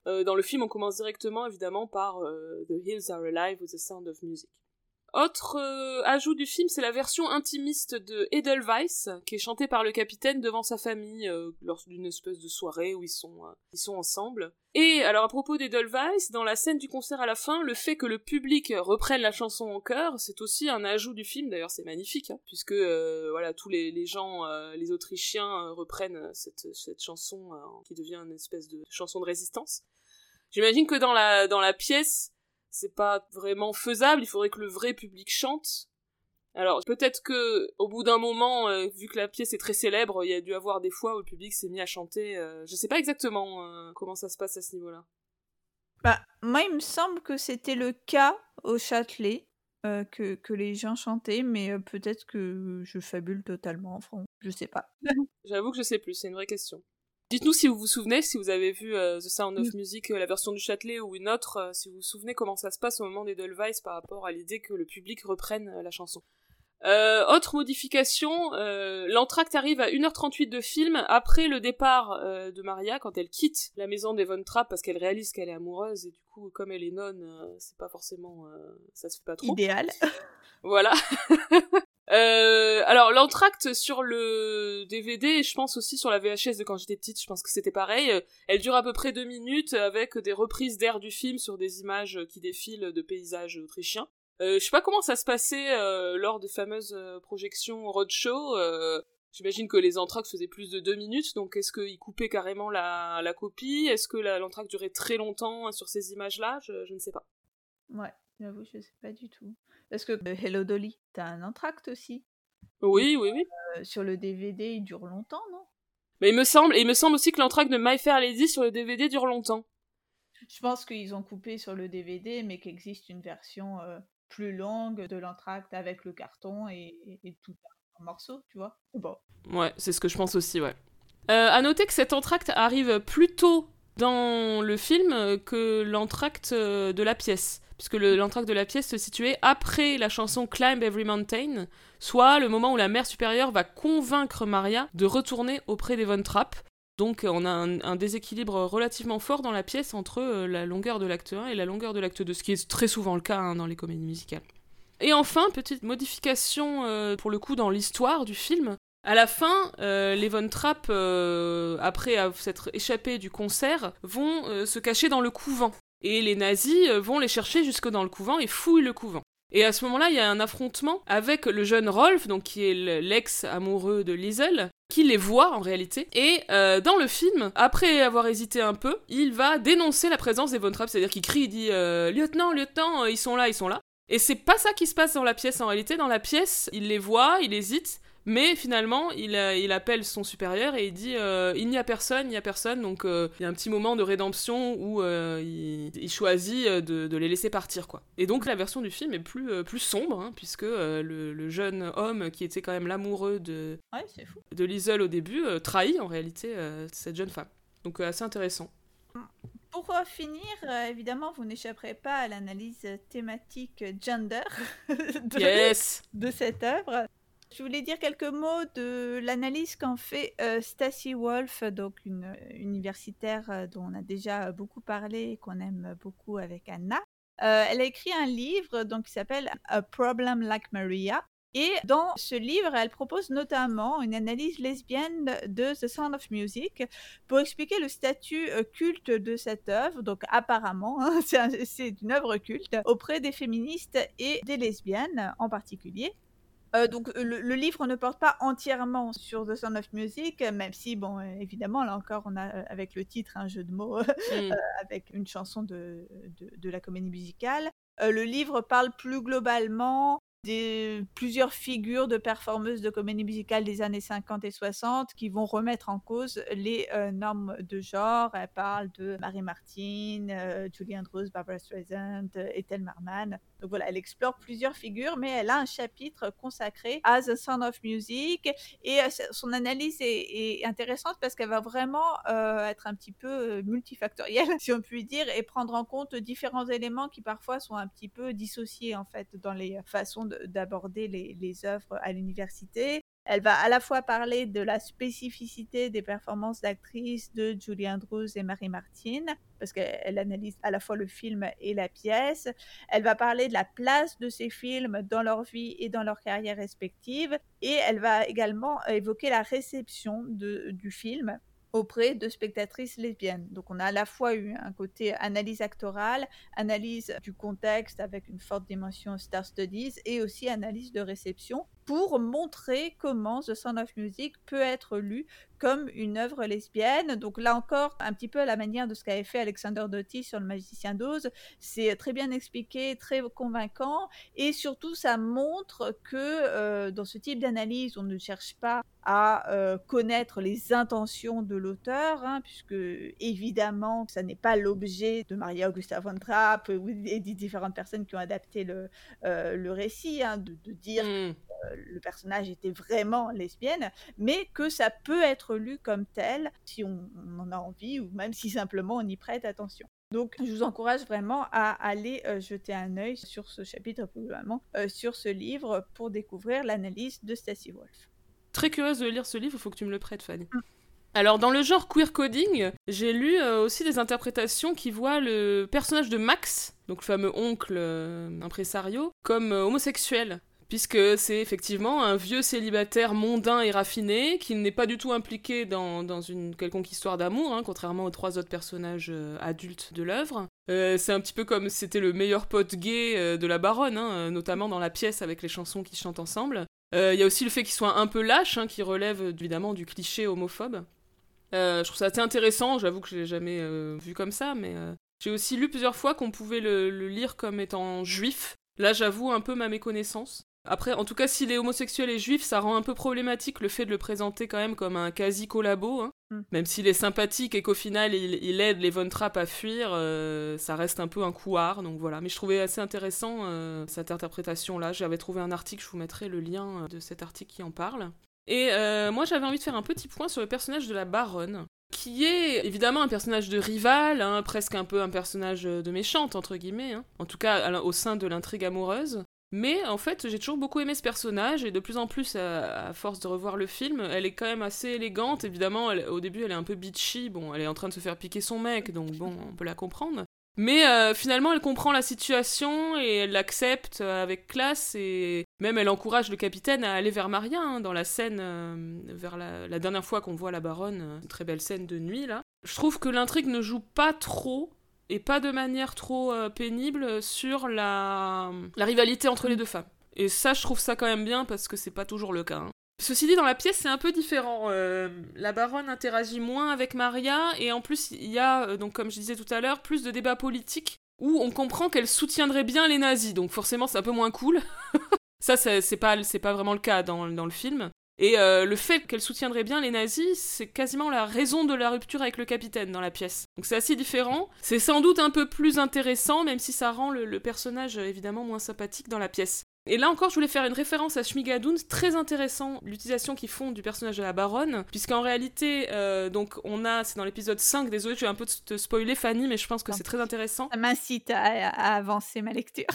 Euh, dans le film, on commence directement évidemment par euh, The Hills Are Alive with the Sound of Music. Autre euh, ajout du film, c'est la version intimiste de Edelweiss, qui est chantée par le capitaine devant sa famille euh, lors d'une espèce de soirée où ils sont, euh, ils sont ensemble. Et alors à propos d'Edelweiss, dans la scène du concert à la fin, le fait que le public reprenne la chanson en chœur, c'est aussi un ajout du film. D'ailleurs, c'est magnifique, hein, puisque voilà tous les, les gens, les Autrichiens reprennent cette, cette chanson qui devient une espèce de chanson de résistance. J'imagine que dans la dans la pièce c'est pas vraiment faisable, il faudrait que le vrai public chante. Alors peut-être que au bout d'un moment, euh, vu que la pièce est très célèbre, il y a dû avoir des fois où le public s'est mis à chanter. Euh, je sais pas exactement euh, comment ça se passe à ce niveau-là. Bah, moi, il me semble que c'était le cas au Châtelet, que, que, les gens chantaient, mais peut-être que je fabule totalement, je sais pas. J'avoue que je sais plus, c'est une vraie question. Dites-nous si vous vous souvenez, si vous avez vu euh, The Sound of Music, euh, la version du Châtelet ou une autre, euh, si vous vous souvenez comment ça se passe au moment des Delweiss par rapport à l'idée que le public reprenne la chanson. autre modification, l'entracte arrive à 1h38 de film après le départ de Maria quand elle quitte la maison des Von Trapp parce qu'elle réalise qu'elle est amoureuse et du coup comme elle est nonne, c'est pas forcément ça se fait pas trop. Idéal. voilà. Euh, alors l'entracte sur le DVD et je pense aussi sur la VHS de quand j'étais petite, je pense que c'était pareil. Euh, elle dure à peu près deux minutes avec des reprises d'air du film sur des images qui défilent de paysages autrichiens. Euh, je sais pas comment ça se passait euh, lors des fameuses euh, projections roadshow. J'imagine que les entractes faisaient plus de deux minutes, donc est-ce qu'ils coupaient carrément la, la copie? Est-ce que l'entracte durait très longtemps sur ces images-là? Je, je ne sais pas. Ouais, j'avoue, je sais pas du tout. Parce que Hello Dolly, t'as un entracte aussi? Oui, oui, oui. Euh, sur le DVD, il dure longtemps, non? Mais il me semble, il me semble aussi que l'entracte de My Fair Lady sur le DVD dure longtemps. Je pense qu'ils ont coupé sur le DVD, mais qu'existe une version euh, plus longue de l'entracte avec le carton et, tout en morceaux, tu vois? Bon. Ouais, c'est ce que je pense aussi, ouais. Euh, à noter que cet entracte arrive plus tôt dans le film que l'entracte de la pièce puisque l'entracte de la pièce se situait après la chanson Climb Every Mountain, soit le moment où la mère supérieure va convaincre Maria de retourner auprès des Von Trapp. Donc on a un, déséquilibre relativement fort dans la pièce entre euh, la longueur de l'acte 1 et la longueur de l'acte 2, ce qui est très souvent le cas hein, dans les comédies musicales. Et enfin, petite modification euh, pour le coup dans l'histoire du film. À la fin, euh, les Von Trapp, après s'être échappés du concert, vont se cacher dans le couvent et les nazis euh, vont les chercher jusque dans le couvent et fouillent le couvent. Et à ce moment-là, il y a un affrontement avec le jeune Rolf, donc qui est l'ex-amoureux de Liesel, qui les voit en réalité. Et euh, dans le film, après avoir hésité un peu, il va dénoncer la présence des Von Trapp, c'est-à-dire qu'il crie, il dit euh, Lieutenant, lieutenant, ils sont là, ils sont là. Et c'est pas ça qui se passe dans la pièce en réalité. Dans la pièce, il les voit, il hésite, mais finalement, il, euh, il appelle son supérieur et il dit euh, il n'y a personne, il n'y a personne. Donc euh, il y a un petit moment de rédemption où il, choisit de, les laisser partir, quoi. Et donc la version du film est plus, plus sombre, hein, puisque le, jeune homme qui était quand même l'amoureux de, de Liesel au début trahit en réalité cette jeune femme. Donc assez intéressant. Pour finir, évidemment, vous n'échapperez pas à l'analyse thématique gender de cette œuvre. Je voulais dire quelques mots de l'analyse qu'en fait euh, Stacy Wolf, donc une euh, universitaire euh, dont on a déjà beaucoup parlé et qu'on aime beaucoup avec Anna. elle a écrit un livre donc, qui s'appelle A Problem Like Maria. Et dans ce livre, elle propose notamment une analyse lesbienne de The Sound of Music pour expliquer le statut culte de cette œuvre. Donc apparemment, hein, c'est une œuvre culte auprès des féministes et des lesbiennes en particulier. Euh, donc le, livre ne porte pas entièrement sur The Sound of Music, même si, bon, évidemment, là encore, on a avec le titre un jeu de mots mm. avec une chanson de, de, de la comédie musicale. le livre parle plus globalement plusieurs figures de performeuses de comédie musicale des années 50 et 60 qui vont remettre en cause les euh, normes de genre. Elle parle de Marie Martin, euh, Julie Andrews, Barbara Streisand, euh, Ethel Merman. Donc voilà, elle explore plusieurs figures, mais elle a un chapitre consacré à The Sound of Music. Et son analyse est, intéressante parce qu'elle va vraiment être un petit peu multifactorielle, si on peut dire, et prendre en compte différents éléments qui parfois sont un petit peu dissociés en fait dans les façons de d'aborder les, œuvres à l'université. Elle va à la fois parler de la spécificité des performances d'actrices de Julie Andrews et Marie Martin, parce qu'elle analyse à la fois le film et la pièce. Elle va parler de la place de ces films dans leur vie et dans leur carrière respective. Et elle va également évoquer la réception du film auprès de spectatrices lesbiennes. Donc on a à la fois eu un côté analyse actorale, analyse du contexte avec une forte dimension star studies et aussi analyse de réception pour montrer comment The Sound of Music peut être lu comme une œuvre lesbienne. Donc là encore, un petit peu à la manière de ce qu'avait fait Alexander Doty sur Le Magicien d'Oz, c'est très bien expliqué, très convaincant, et surtout ça montre que euh, dans ce type d'analyse, on ne cherche pas à euh, connaître les intentions de l'auteur, hein, puisque évidemment, ça n'est pas l'objet de Maria Augusta von Trapp ou des différentes personnes qui ont adapté le, euh, récit, hein, de, dire mmh le personnage était vraiment lesbienne, mais que ça peut être lu comme tel si on, en a envie ou même si simplement on y prête attention. Donc, je vous encourage vraiment à aller euh, jeter un œil sur ce chapitre, probablement, euh, sur ce livre, pour découvrir l'analyse de Stacy Wolf. Très curieuse de lire ce livre, il faut que tu me le prêtes, Fanny. Mm. Alors, dans le genre queer coding, j'ai lu euh, aussi des interprétations qui voient le personnage de Max, donc le fameux oncle impresario, comme homosexuel puisque c'est effectivement un vieux célibataire mondain et raffiné qui n'est pas du tout impliqué dans, une quelconque histoire d'amour, hein, contrairement aux trois autres personnages euh, adultes de l'œuvre. Euh, c'est un petit peu comme c'était le meilleur pote gay euh, de la baronne, hein, notamment dans la pièce avec les chansons qu'ils chantent ensemble. Il y a aussi le fait qu'il soit un peu lâche, hein, qui relève évidemment du cliché homophobe. je trouve ça assez intéressant, j'avoue que je l'ai jamais vu comme ça, mais j'ai aussi lu plusieurs fois qu'on pouvait le, lire comme étant juif. Là, j'avoue un peu ma méconnaissance. Après, en tout cas, s'il est homosexuel et juif, ça rend un peu problématique le fait de le présenter quand même comme un quasi-collabo. Hein. Mm. Même s'il est sympathique et qu'au final il, aide les Von Trapp à fuir, euh, ça reste un peu un couard. Donc voilà. Mais je trouvais assez intéressant euh, cette interprétation-là. J'avais trouvé un article, je vous mettrai le lien euh, de cet article qui en parle. Et moi j'avais envie de faire un petit point sur le personnage de la baronne qui est évidemment un personnage de rival, hein, presque un peu un personnage de méchante, entre guillemets, hein. en tout cas au sein de l'intrigue amoureuse. Mais en fait, j'ai toujours beaucoup aimé ce personnage et de plus en plus, à, force de revoir le film, elle est quand même assez élégante. Évidemment, au début, elle est un peu bitchy. Bon, elle est en train de se faire piquer son mec, donc bon, on peut la comprendre. Mais euh, finalement, elle comprend la situation et elle l'accepte euh, avec classe et même elle encourage le capitaine à aller vers Maria hein, dans la scène, euh, vers la, la, dernière fois qu'on voit la baronne, une très belle scène de nuit là. Je trouve que l'intrigue ne joue pas trop et pas de manière trop euh, pénible sur la, la rivalité entre les deux femmes. Et ça, je trouve ça quand même bien parce que c'est pas toujours le cas. Hein. Ceci dit, dans la pièce, c'est un peu différent. Euh, la baronne interagit moins avec Maria, et en plus, il y a, euh, donc comme je disais tout à l'heure, plus de débats politiques où on comprend qu'elle soutiendrait bien les nazis. Donc forcément, c'est un peu moins cool. ça, c'est pas, pas vraiment le cas dans, dans le film. Et euh, le fait qu'elle soutiendrait bien les nazis, c'est quasiment la raison de la rupture avec le capitaine dans la pièce. Donc c'est assez différent. C'est sans doute un peu plus intéressant, même si ça rend le, personnage évidemment moins sympathique dans la pièce. Et là encore, je voulais faire une référence à Schmigadoon, très intéressant l'utilisation qu'ils font du personnage de la baronne, puisqu'en réalité, euh, donc on a, c'est dans l'épisode 5, désolé, je vais un peu te spoiler Fanny, mais je pense que c'est très intéressant. Ça m'incite à, avancer ma lecture.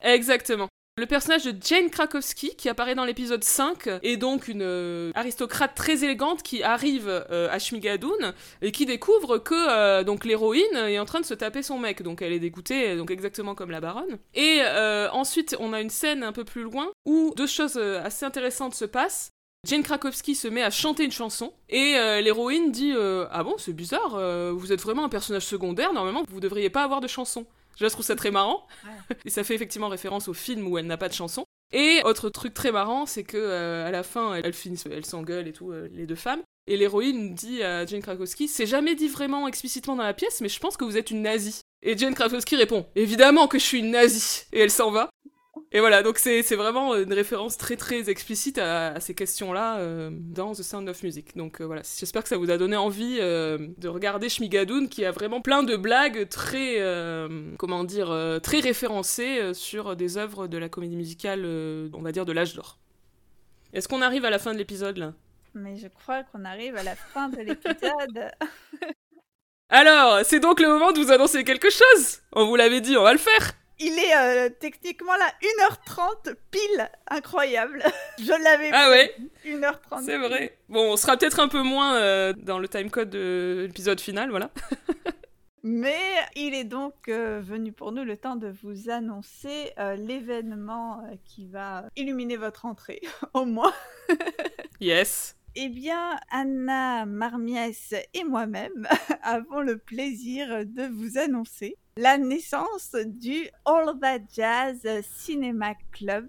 Exactement. Le personnage de Jane Krakowski, qui apparaît dans l'épisode 5, est donc une euh, aristocrate très élégante qui arrive euh, à Shmigadoon et qui découvre que euh, donc l'héroïne est en train de se taper son mec. Donc elle est dégoûtée, donc exactement comme la baronne. Et ensuite, on a une scène un peu plus loin où deux choses assez intéressantes se passent. Jane Krakowski se met à chanter une chanson et l'héroïne dit Ah bon, c'est bizarre, vous êtes vraiment un personnage secondaire, normalement vous devriez pas avoir de chanson. Je trouve ça très marrant. Et ça fait effectivement référence au film où elle n'a pas de chanson. Et autre truc très marrant, c'est que euh, à la fin, elles finissent, elles s'engueulent et tout, euh, les deux femmes. Et l'héroïne dit à Jane Krakowski, c'est jamais dit vraiment explicitement dans la pièce, mais je pense que vous êtes une nazie. Et Jane Krakowski répond, évidemment que je suis une nazie. Et elle s'en va. Et voilà, donc c'est vraiment une référence très très explicite à, ces questions-là euh, dans The Sound of Music. Donc euh, voilà, j'espère que ça vous a donné envie euh, de regarder Shmigadoon qui a vraiment plein de blagues très, comment dire, très référencées sur des œuvres de la comédie musicale, on va dire, de l'âge d'or. Est-ce qu'on arrive à la fin de l'épisode là? Mais je crois qu'on arrive à la fin de l'épisode. Alors, c'est donc le moment de vous annoncer quelque chose On vous l'avait dit, on va le faire il est euh, techniquement là 1h30 pile, incroyable. Je l'avais Ah ouais 1h30. C'est vrai. Bon, on sera peut-être un peu moins euh, dans le timecode de l'épisode final, voilà. Mais il est donc euh, venu pour nous le temps de vous annoncer l'événement qui va illuminer votre entrée, au moins. yes. Eh bien, Anna Marmiès et moi-même avons le plaisir de vous annoncer la naissance du All That Jazz Cinema Club.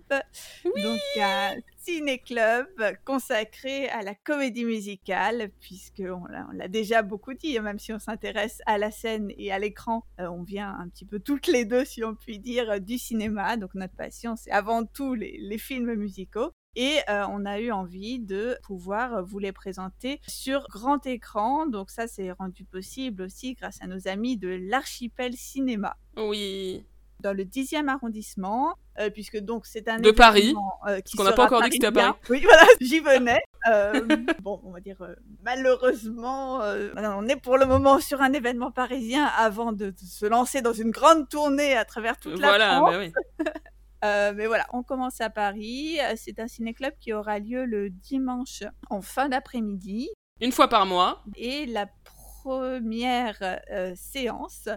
Donc un ciné-club consacré à la comédie musicale, puisqu'on l'a déjà beaucoup dit, même si on s'intéresse à la scène et à l'écran, euh, on vient un petit peu toutes les deux, si on peut dire, du cinéma. Donc notre passion, c'est avant tout les films musicaux. Et euh, on a eu envie de pouvoir vous les présenter sur grand écran. Donc ça, c'est rendu possible aussi grâce à nos amis de l'Archipel Cinéma. Oui. Dans le 10e arrondissement, euh, puisque donc c'est un de Paris, euh, qui qu'on n'a pas encore dit que c'était à Paris. Oui, voilà, j'y venais. bon, on va dire malheureusement, on est pour le moment sur un événement parisien avant de, se lancer dans une grande tournée à travers toute la France. Voilà, bah oui. Euh, mais voilà, on commence à Paris. Euh, c'est un ciné-club qui aura lieu le dimanche en fin d'après-midi. Une fois par mois. Et la première euh, séance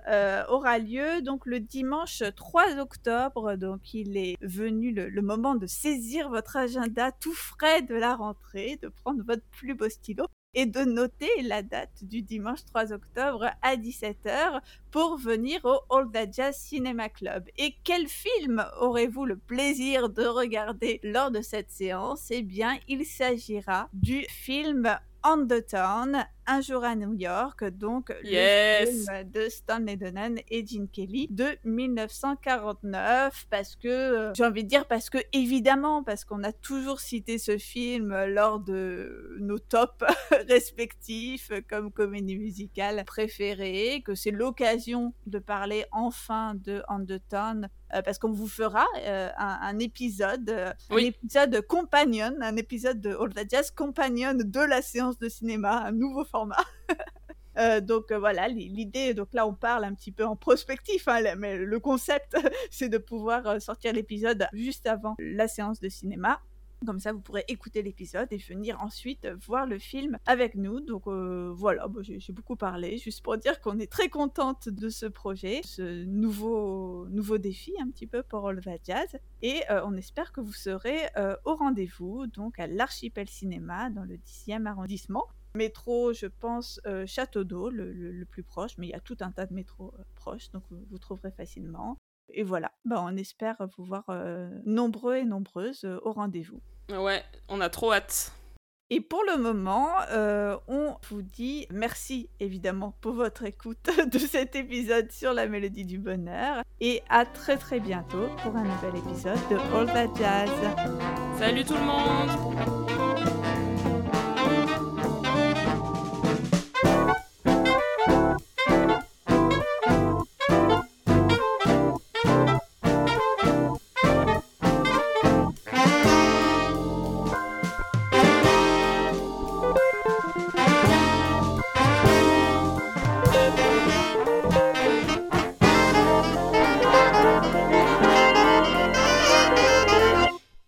aura lieu donc le dimanche 3 octobre. Donc il est venu le, moment de saisir votre agenda tout frais de la rentrée, de prendre votre plus beau stylo et de noter la date du dimanche 3 octobre à 17h pour venir au That Jazz Cinema Club. Et quel film aurez-vous le plaisir de regarder lors de cette séance? Eh bien, il s'agira du film On the Town, Un jour à New York, donc le film de Stanley Donen et Gene Kelly de 1949, parce que, euh, j'ai envie de dire, parce que évidemment, parce qu'on a toujours cité ce film lors de nos tops respectifs comme comédie musicale préférée, que c'est l'occasion de parler enfin de On the Town euh, parce qu'on vous fera euh, un, épisode, un épisode compagnon, un épisode de All the Jazz compagnon de la séance de cinéma, un nouveau Euh, donc euh, voilà, l'idée, donc là on parle un petit peu en prospectif, hein, mais le concept c'est de pouvoir euh, sortir l'épisode juste avant la séance de cinéma. Comme ça, vous pourrez écouter l'épisode et venir ensuite voir le film avec nous. Donc voilà, j'ai beaucoup parlé, juste pour dire qu'on est très contente de ce projet, ce nouveau, nouveau défi un petit peu pour All Jazz. Et on espère que vous serez au rendez-vous, donc à l'Archipel Cinéma dans le 10e arrondissement. Métro, je pense, euh, Château d'Eau, le, plus proche, mais il y a tout un tas de métros euh, proches, donc vous, trouverez facilement. Et voilà, bah, on espère vous voir euh, nombreux et nombreuses au rendez-vous. Ouais, on a trop hâte. Et pour le moment, on vous dit merci évidemment pour votre écoute de cet épisode sur la mélodie du bonheur. Et à très très bientôt pour un nouvel épisode de All That Jazz. Salut tout le monde